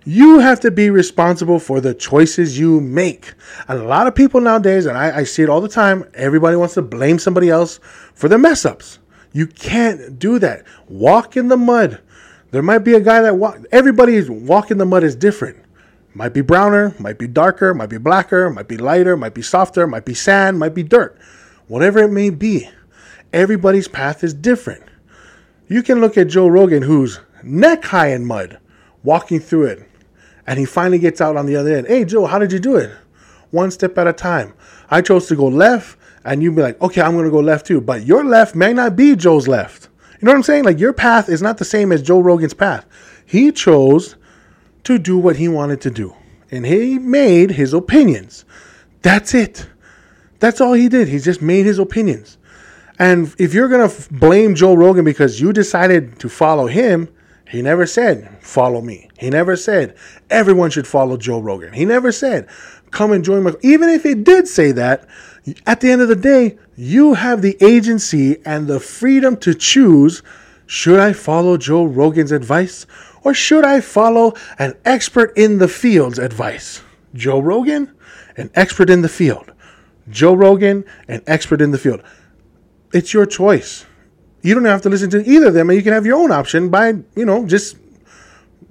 you have to be responsible for the choices you make. And a lot of people nowadays, and I, I see it all the time, everybody wants to blame somebody else for their mess ups. You can't do that. Walk in the mud. There might be a guy that walk. Everybody's walk in the mud is different. Might be browner, might be darker, might be blacker, might be lighter, might be softer, might be sand, might be dirt. Whatever it may be, everybody's path is different. You can look at Joe Rogan, who's neck high in mud, walking through it, and he finally gets out on the other end. Hey, Joe, how did you do it? One step at a time. I chose to go left, and you'd be like, okay, I'm going to go left too. But your left may not be Joe's left. You know what I'm saying? Like your path is not the same as Joe Rogan's path. He chose to do what he wanted to do. And he made his opinions. That's it. That's all he did. He just made his opinions. And if you're going to f- blame Joe Rogan because you decided to follow him, he never said, follow me. He never said, everyone should follow Joe Rogan. He never said, come and join my. Even if he did say that, at the end of the day, you have the agency and the freedom to choose should I follow Joe Rogan's advice or should I follow an expert in the field's advice? Joe Rogan, an expert in the field. Joe Rogan, an expert in the field. It's your choice. You don't have to listen to either of them, and you can have your own option by, you know, just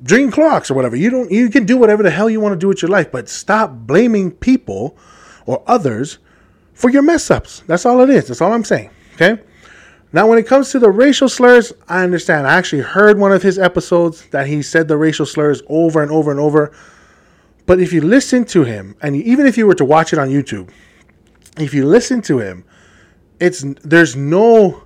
drinking Clorox or whatever. You don't. You can do whatever the hell you want to do with your life, but stop blaming people or others for your mess ups. That's all it is. That's all I'm saying. Okay. Now, when it comes to the racial slurs, I understand. I actually heard one of his episodes that he said the racial slurs over and over and over. But if you listen to him, and even if you were to watch it on YouTube, if you listen to him, it's there's no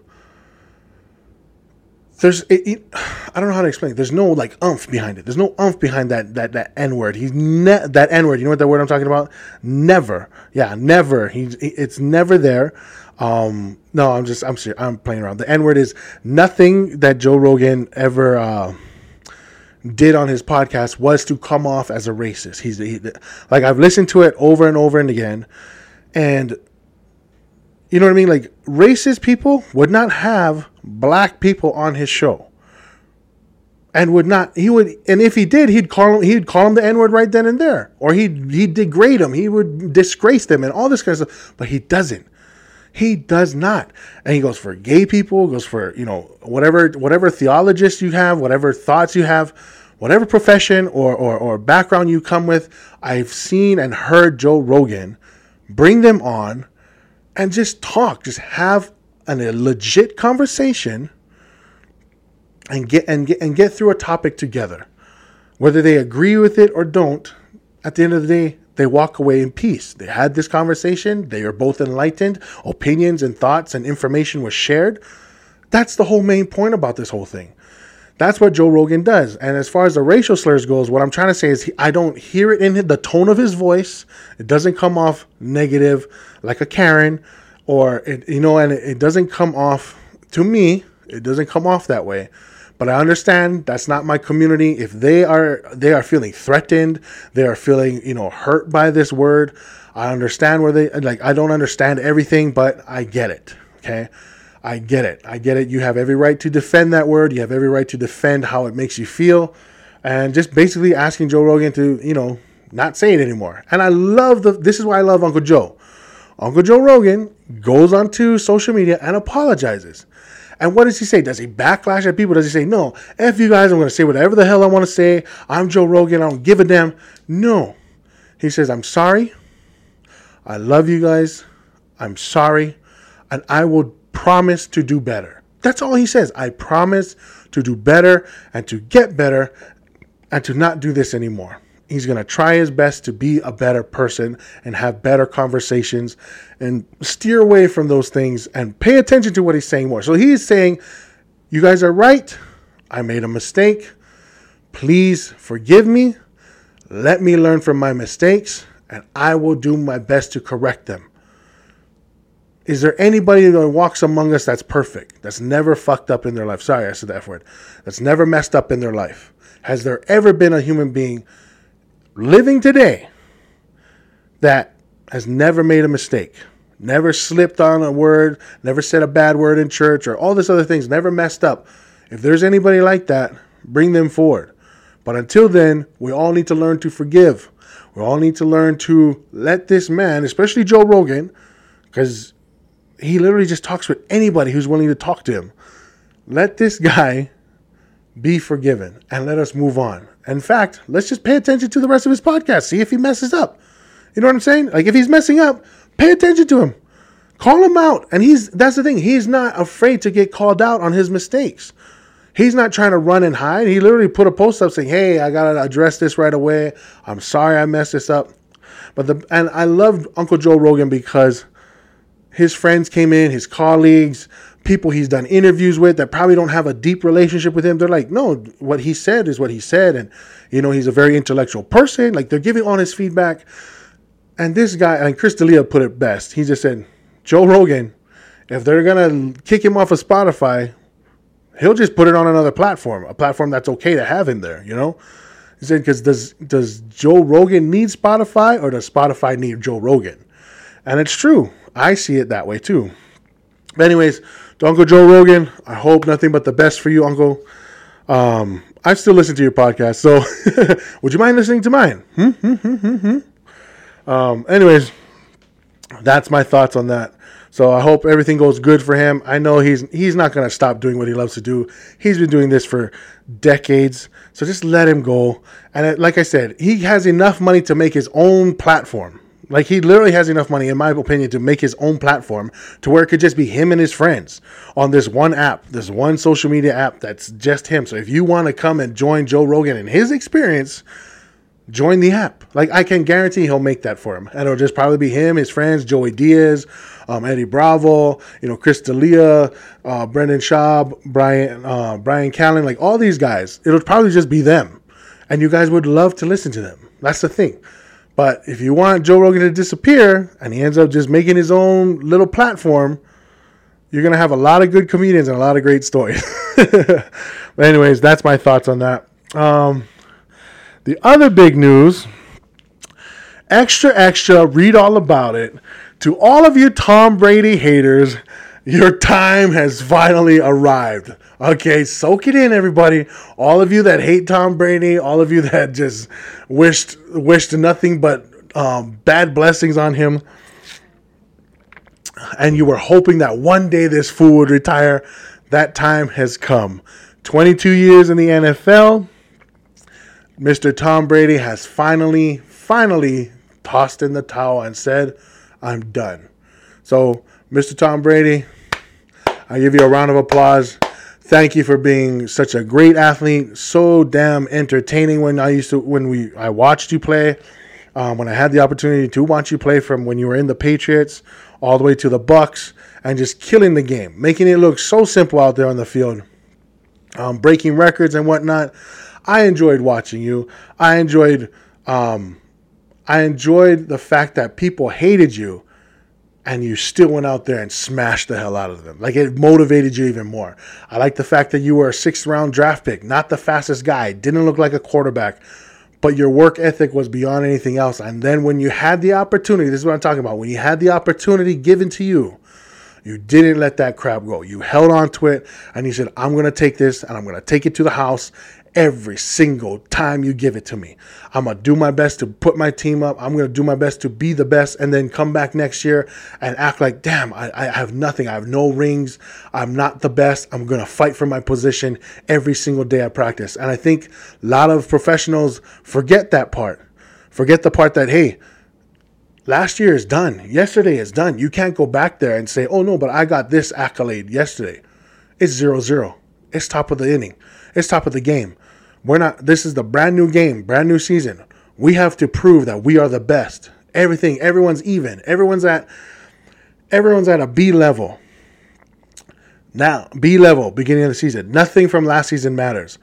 there's it, it, I don't know how to explain. It. There's no like umph behind it. There's no umph behind that that that n word. He's ne- that n word. You know what that word I'm talking about? Never. Yeah, never. He's it's never there. Um, no, I'm just I'm serious. I'm playing around. The n word is nothing that Joe Rogan ever. Uh, did on his podcast was to come off as a racist. He's he, like I've listened to it over and over and again, and you know what I mean? Like racist people would not have black people on his show. And would not he would and if he did, he'd call him he'd call him the N-word right then and there. Or he'd he'd degrade him, he would disgrace them and all this kind of stuff. But he doesn't. He does not. And he goes for gay people, goes for, you know, whatever whatever theologist you have, whatever thoughts you have, whatever profession or, or, or background you come with, I've seen and heard Joe Rogan bring them on and just talk, just have an, a legit conversation and get and get and get through a topic together. Whether they agree with it or don't, at the end of the day, they walk away in peace. They had this conversation, they are both enlightened, opinions and thoughts and information was shared. That's the whole main point about this whole thing. That's what Joe Rogan does. And as far as the racial slurs goes, what I'm trying to say is he, I don't hear it in the tone of his voice. It doesn't come off negative like a Karen or it, you know, and it, it doesn't come off to me. It doesn't come off that way. But I understand that's not my community. If they are they are feeling threatened, they are feeling, you know, hurt by this word. I understand where they like I don't understand everything, but I get it. Okay? I get it. I get it. You have every right to defend that word. You have every right to defend how it makes you feel. And just basically asking Joe Rogan to, you know, not say it anymore. And I love the, this is why I love Uncle Joe. Uncle Joe Rogan goes onto social media and apologizes. And what does he say? Does he backlash at people? Does he say, no, F you guys, I'm going to say whatever the hell I want to say. I'm Joe Rogan. I don't give a damn. No. He says, I'm sorry. I love you guys. I'm sorry. And I will promise to do better. That's all he says. I promise to do better and to get better and to not do this anymore. He's going to try his best to be a better person and have better conversations and steer away from those things and pay attention to what he's saying more. So he's saying, You guys are right. I made a mistake. Please forgive me. Let me learn from my mistakes and I will do my best to correct them. Is there anybody that walks among us that's perfect, that's never fucked up in their life? Sorry, I said that word. That's never messed up in their life. Has there ever been a human being living today that has never made a mistake, never slipped on a word, never said a bad word in church, or all this other things, never messed up? If there's anybody like that, bring them forward. But until then, we all need to learn to forgive. We all need to learn to let this man, especially Joe Rogan, because he literally just talks with anybody who's willing to talk to him. Let this guy be forgiven and let us move on. In fact, let's just pay attention to the rest of his podcast. See if he messes up. You know what I'm saying? Like if he's messing up, pay attention to him. Call him out. And he's that's the thing. He's not afraid to get called out on his mistakes. He's not trying to run and hide. He literally put a post up saying, "Hey, I got to address this right away. I'm sorry I messed this up." But the and I love Uncle Joe Rogan because his friends came in, his colleagues, people he's done interviews with that probably don't have a deep relationship with him. They're like, no, what he said is what he said. And, you know, he's a very intellectual person. Like they're giving honest feedback. And this guy, and Chris D'Elia put it best. He just said, Joe Rogan, if they're going to kick him off of Spotify, he'll just put it on another platform, a platform that's okay to have in there, you know? He said, because does, does Joe Rogan need Spotify or does Spotify need Joe Rogan? And it's true. I see it that way too. But anyways, to Uncle Joe Rogan, I hope nothing but the best for you, Uncle. Um, I still listen to your podcast, so would you mind listening to mine? Hmm? Hmm, hmm. Um, anyways, that's my thoughts on that. So I hope everything goes good for him. I know he's he's not going to stop doing what he loves to do. He's been doing this for decades. So just let him go. And like I said, he has enough money to make his own platform. Like he literally has enough money, in my opinion, to make his own platform to where it could just be him and his friends on this one app, this one social media app that's just him. So if you want to come and join Joe Rogan and his experience, join the app. Like I can guarantee he'll make that for him, and it'll just probably be him, his friends, Joey Diaz, um, Eddie Bravo, you know, Chris D'Elia, uh, Brendan Schaub, Brian uh, Bryan Callen, like all these guys. It'll probably just be them, and you guys would love to listen to them. That's the thing. But if you want Joe Rogan to disappear and he ends up just making his own little platform, you're gonna have a lot of good comedians and a lot of great stories. but anyways, that's my thoughts on that. Um, the other big news, extra, extra, read all about it. To all of you Tom Brady haters, your time has finally arrived. Okay, soak it in, everybody. All of you that hate Tom Brady, all of you that just wished wished nothing but um, bad blessings on him, and you were hoping that one day this fool would retire. That time has come. 22 years in the NFL. Mr. Tom Brady has finally, finally tossed in the towel and said, I'm done. So, Mr. Tom Brady, I give you a round of applause. Thank you for being such a great athlete, so damn entertaining when I used to when we I watched you play. Um, when I had the opportunity to watch you play from when you were in the Patriots all the way to the Bucs, and just killing the game, making it look so simple out there on the field, um, breaking records and whatnot. I enjoyed watching you. I enjoyed um, I enjoyed the fact that people hated you and you still went out there and smashed the hell out of them. Like it motivated you even more. I like the fact that you were a sixth round draft pick, not the fastest guy, didn't look like a quarterback, but your work ethic was beyond anything else. And then when you had the opportunity, this is what I'm talking about, when you had the opportunity given to you, you didn't let that crap go. You held on to it and you said, I'm going to take this and I'm going to take it to the house every single time you give it to me. I'm going to do my best to put my team up. I'm going to do my best to be the best and then come back next year and act like, damn, I, I have nothing. I have no rings. I'm not the best. I'm going to fight for my position every single day I practice. And I think a lot of professionals forget that part. Forget the part that, hey, last year is done. Yesterday is done. You can't go back there and say, oh no, but I got this accolade yesterday. It's zero zero. It's top of the inning. It's top of the game. We're not. This is the brand new game, brand new season. We have to prove that we are the best. Everything, everyone's even. Everyone's at, everyone's at a B level. Now, B level, beginning of the season. Nothing from last season matters.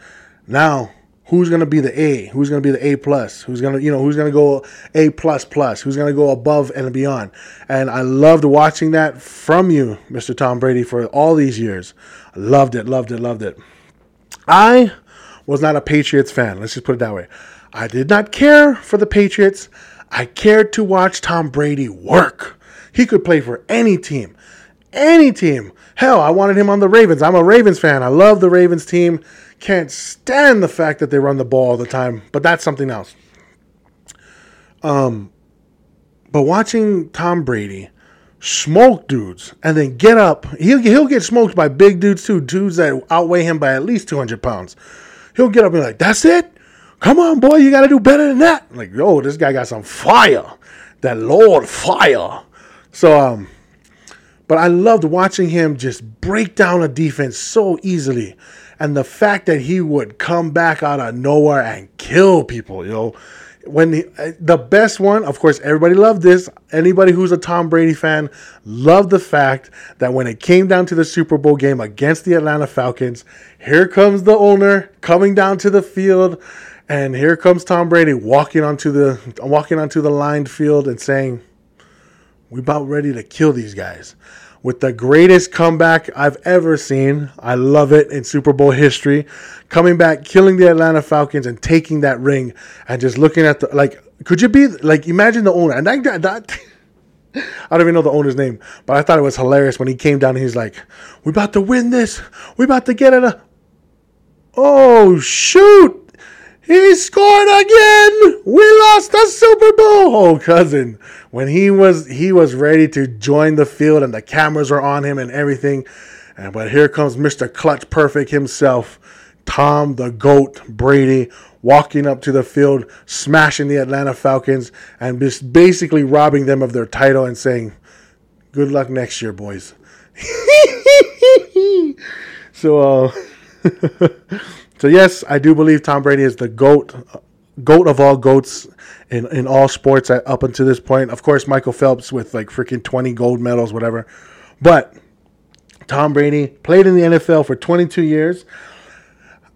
Now, who's going to be the A? Who's going to be the A plus? Who's going to, you know, who's going to go A plus plus? Who's going to go above and beyond? And I loved watching that from you, Mr. Tom Brady, for all these years. Loved it, loved it, loved it. I was not a Patriots fan. Let's just put it that way. I did not care for the Patriots. I cared to watch Tom Brady work. He could play for any team. Any team. Hell, I wanted him on the Ravens. I'm a Ravens fan. I love the Ravens team. Can't stand the fact that they run the ball all the time, but that's something else. Um, but watching Tom Brady smoke dudes and then get up, he'll, he'll get smoked by big dudes too, dudes that outweigh him by at least 200 pounds he'll get up and be like, "That's it? Come on, boy, you got to do better than that." I'm like, yo, this guy got some fire, that Lord fire. So, um, but I loved watching him just break down a defense so easily, and the fact that he would come back out of nowhere and kill people, you know when he, uh, the best one, of course, everybody loved this. Anybody who's a Tom Brady fan loved the fact that when it came down to the Super Bowl game against the Atlanta Falcons, here comes the owner coming down to the field, and here comes Tom Brady walking onto the walking onto the lined field and saying, "We about ready to kill these guys." With the greatest comeback I've ever seen. I love it in Super Bowl history. Coming back, killing the Atlanta Falcons, and taking that ring, and just looking at the like. Could you be like imagine the owner and that, that I don't even know the owner's name, but I thought it was hilarious when he came down and he's like, "We about to win this. We about to get it." Oh, shoot! He scored again! We lost the Super Bowl! Oh, cousin. When he was he was ready to join the field and the cameras were on him and everything. And but here comes Mr. Clutch Perfect himself, Tom the Goat Brady, walking up to the field, smashing the Atlanta Falcons, and just basically robbing them of their title and saying, Good luck next year, boys. so uh So yes, I do believe Tom Brady is the goat, goat of all goats in in all sports at, up until this point. Of course, Michael Phelps with like freaking twenty gold medals, whatever. But Tom Brady played in the NFL for 22 years,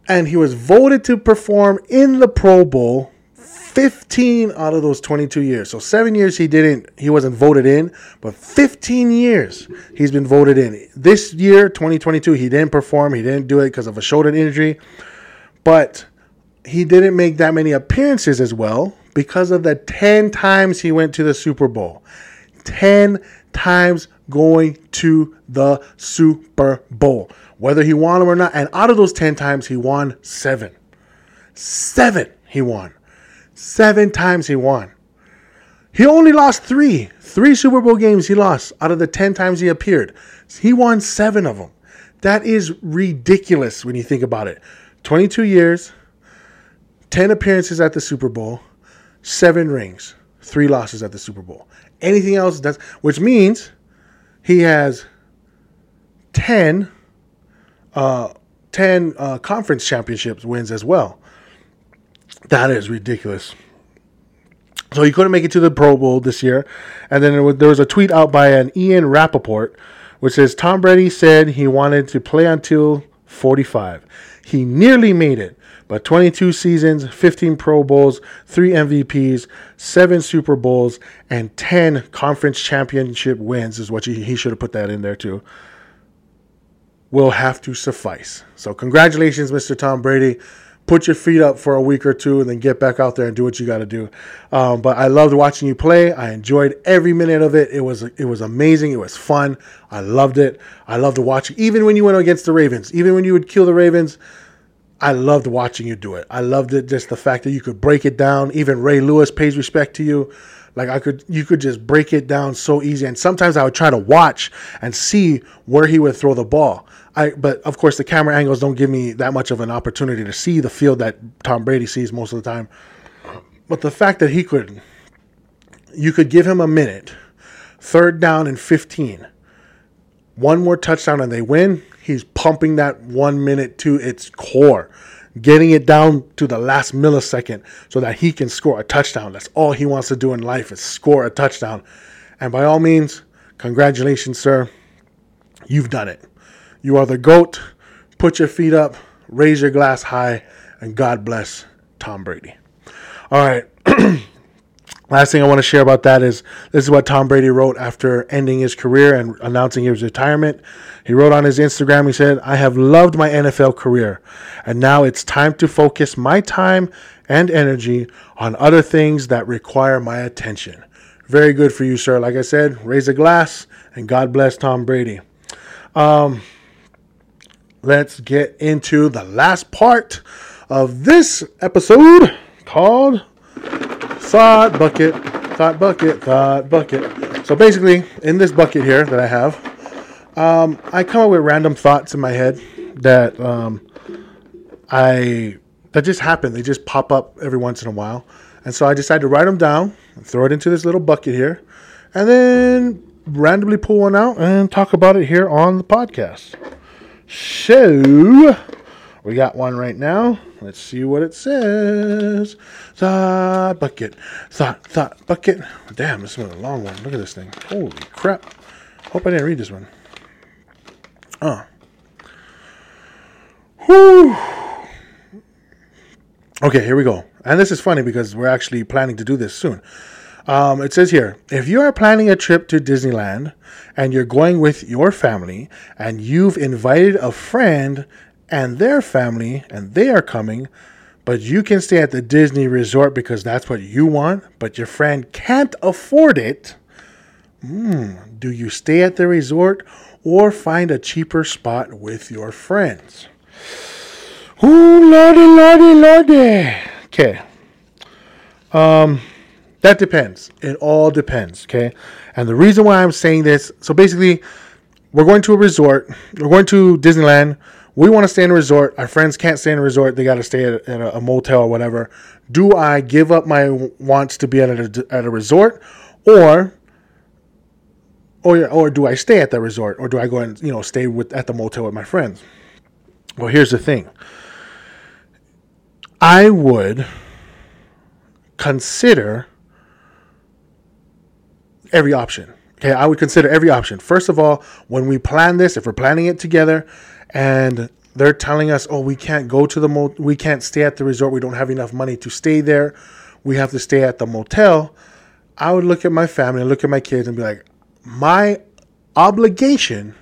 and he was voted to perform in the Pro Bowl 15 out of those 22 years. So seven years he didn't, he wasn't voted in, but 15 years he's been voted in. This year, 2022, he didn't perform. He didn't do it because of a shoulder injury but he didn't make that many appearances as well because of the 10 times he went to the Super Bowl. 10 times going to the Super Bowl, whether he won them or not. And out of those 10 times, he won seven. Seven he won. Seven times he won. He only lost three. Three Super Bowl games he lost out of the 10 times he appeared. He won seven of them. That is ridiculous when you think about it. 22 years, 10 appearances at the Super Bowl, seven rings, three losses at the Super Bowl. Anything else does, which means he has 10, uh, 10 uh, conference championships wins as well. That is ridiculous. So he couldn't make it to the Pro Bowl this year. And then there was, a tweet out by an Ian Rapoport, which says Tom Brady said he wanted to play until 45. He nearly made it, but 22 seasons, 15 Pro Bowls, 3 MVPs, 7 Super Bowls, and 10 conference championship wins is what he, he should have put that in there too. Will have to suffice. So, congratulations, Mr. Tom Brady put your feet up for a week or two and then get back out there and do what you got to do. Um, but I loved watching you play. I enjoyed every minute of it. It was it was amazing. It was fun. I loved it. I loved to watch you. Even when you went against the Ravens, even when you would kill the Ravens, I loved watching you do it. I loved it just the fact that you could break it down. Even Ray Lewis pays respect to you. Like I could, you could just break it down so easy. And sometimes I would try to watch and see where he would throw the ball. I, but of course, the camera angles don't give me that much of an opportunity to see the field that Tom Brady sees most of the time. But the fact that he could, you could give him a minute, third down and 15, one more touchdown and they win. He's pumping that one minute to its core, getting it down to the last millisecond so that he can score a touchdown. That's all he wants to do in life is score a touchdown. And by all means, congratulations, sir. You've done it. You are the GOAT. Put your feet up, raise your glass high, and God bless Tom Brady. All right. Last thing I want to share about that is this is what Tom Brady wrote after ending his career and announcing his retirement. He wrote on his Instagram, he said, I have loved my NFL career, and now it's time to focus my time and energy on other things that require my attention. Very good for you, sir. Like I said, raise a glass, and God bless Tom Brady. Um, let's get into the last part of this episode called Thought Bucket, Thought Bucket, Thought Bucket. So basically, in this bucket here that I have, um, I come up with random thoughts in my head that um, I that just happen. They just pop up every once in a while, and so I decided to write them down, and throw it into this little bucket here, and then randomly pull one out and talk about it here on the podcast. So, we got one right now. Let's see what it says. Thought bucket. Thought, thought bucket. Damn, this is a long one. Look at this thing. Holy crap. Hope I didn't read this one. Oh. Whew. Okay, here we go. And this is funny because we're actually planning to do this soon. Um, it says here if you are planning a trip to Disneyland and you're going with your family and you've invited a friend and their family and they are coming, but you can stay at the Disney resort because that's what you want, but your friend can't afford it. Hmm, do you stay at the resort or find a cheaper spot with your friends? Ooh, lordy, lordy, lordy. Okay. Um, that depends. It all depends. Okay. And the reason why I'm saying this, so basically, we're going to a resort. We're going to Disneyland. We want to stay in a resort. Our friends can't stay in a resort. They got to stay at, at a, a, motel or whatever. Do I give up my wants to be at a, at a resort, or or or do I stay at the resort, or do I go and you know stay with at the motel with my friends? Well, here's the thing. I would consider every option. Okay, I would consider every option. First of all, when we plan this, if we're planning it together and they're telling us, "Oh, we can't go to the mo- we can't stay at the resort. We don't have enough money to stay there. We have to stay at the motel." I would look at my family, look at my kids and be like, "My obligation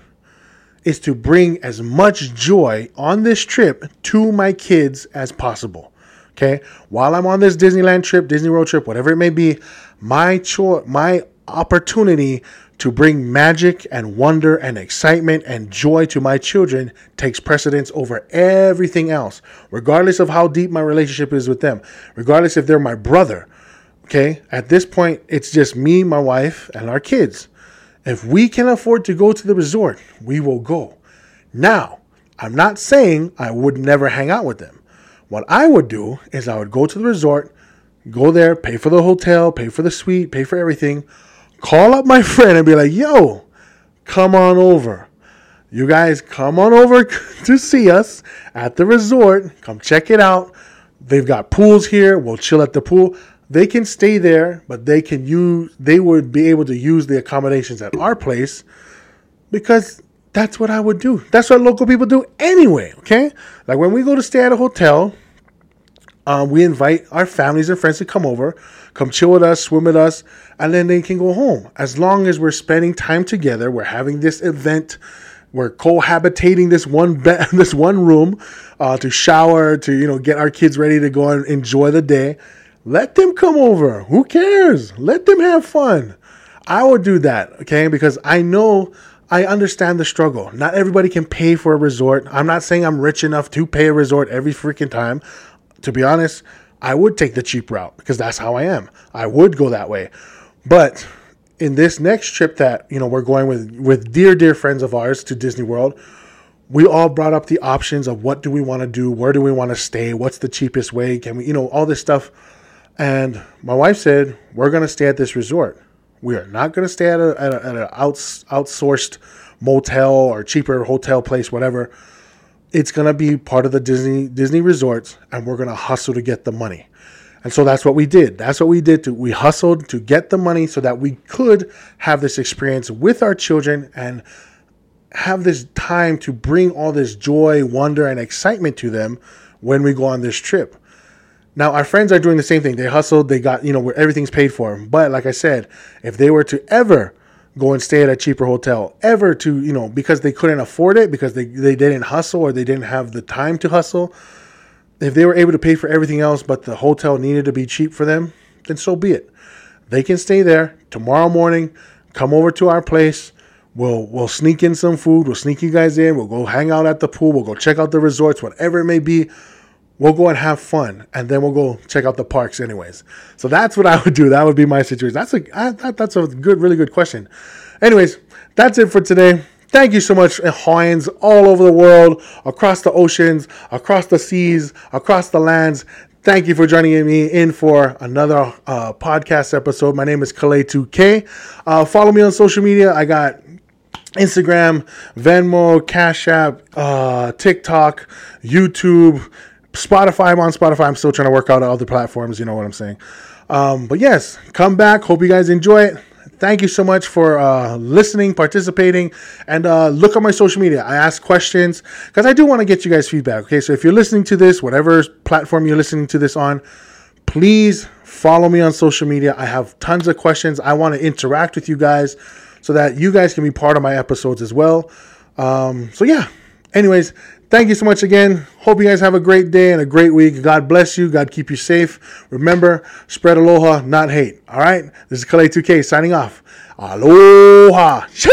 is to bring as much joy on this trip to my kids as possible." Okay? While I'm on this Disneyland trip, Disney World trip, whatever it may be, my choice, my opportunity to bring magic and wonder and excitement and joy to my children takes precedence over everything else, regardless of how deep my relationship is with them, regardless if they're my brother. Okay, at this point, it's just me, my wife, and our kids. If we can afford to go to the resort, we will go. Now, I'm not saying I would never hang out with them. What I would do is I would go to the resort, go there, pay for the hotel, pay for the suite, pay for everything call up my friend and be like, yo, come on over. You guys come on over to see us at the resort. Come check it out. They've got pools here. We'll chill at the pool. They can stay there, but they can use they would be able to use the accommodations at our place because that's what I would do. That's what local people do anyway, okay? Like when we go to stay at a hotel, um, we invite our families and friends to come over, come chill with us, swim with us, and then they can go home. As long as we're spending time together, we're having this event, we're cohabitating this one bed, this one room, uh, to shower, to you know get our kids ready to go and enjoy the day. Let them come over. Who cares? Let them have fun. I would do that, okay? Because I know I understand the struggle. Not everybody can pay for a resort. I'm not saying I'm rich enough to pay a resort every freaking time to be honest, I would take the cheap route because that's how I am. I would go that way. But in this next trip that, you know, we're going with with dear dear friends of ours to Disney World, we all brought up the options of what do we want to do, where do we want to stay, what's the cheapest way, can we, you know, all this stuff. And my wife said, "We're going to stay at this resort. We are not going to stay at a at, a, at an outs, outsourced motel or cheaper hotel place, whatever." It's going to be part of the Disney Disney resorts and we're going to hustle to get the money. And so that's what we did. That's what we did to we hustled to get the money so that we could have this experience with our children and have this time to bring all this joy, wonder and excitement to them when we go on this trip. Now our friends are doing the same thing. They hustled, they got, you know, where everything's paid for. But like I said, if they were to ever go and stay at a cheaper hotel ever to you know because they couldn't afford it because they, they didn't hustle or they didn't have the time to hustle. If they were able to pay for everything else but the hotel needed to be cheap for them then so be it. They can stay there tomorrow morning come over to our place. We'll we'll sneak in some food. We'll sneak you guys in. We'll go hang out at the pool. We'll go check out the resorts whatever it may be we'll go and have fun and then we'll go check out the parks anyways. So that's what i would do. That would be my situation. That's a I, that, that's a good really good question. Anyways that's it for today. Thank you so much hawaiians all over the world across the oceans across the seas across the lands. Thank you for joining me in for another uh, podcast episode. My name is Kalei 2k uh, follow me on social media. I got Instagram, Venmo, Cash App, uh, TikTok, YouTube, Spotify, I'm on Spotify. I'm still trying to work out other platforms. You know what I'm saying. Um, but yes, come back. Hope you guys enjoy it. Thank you so much for uh, listening, participating, and uh, look on my social media. I ask questions because I do want to get you guys feedback. Okay, so if you're listening to this, whatever platform you're listening to this on, please follow me on social media. I have tons of questions. I want to interact with you guys so that you guys can be part of my episodes as well. Um, so yeah. Anyways, Thank you so much again. Hope you guys have a great day and a great week. God bless you. God keep you safe. Remember, spread aloha, not hate. All right? This is Kalei2K signing off. Aloha. Choo!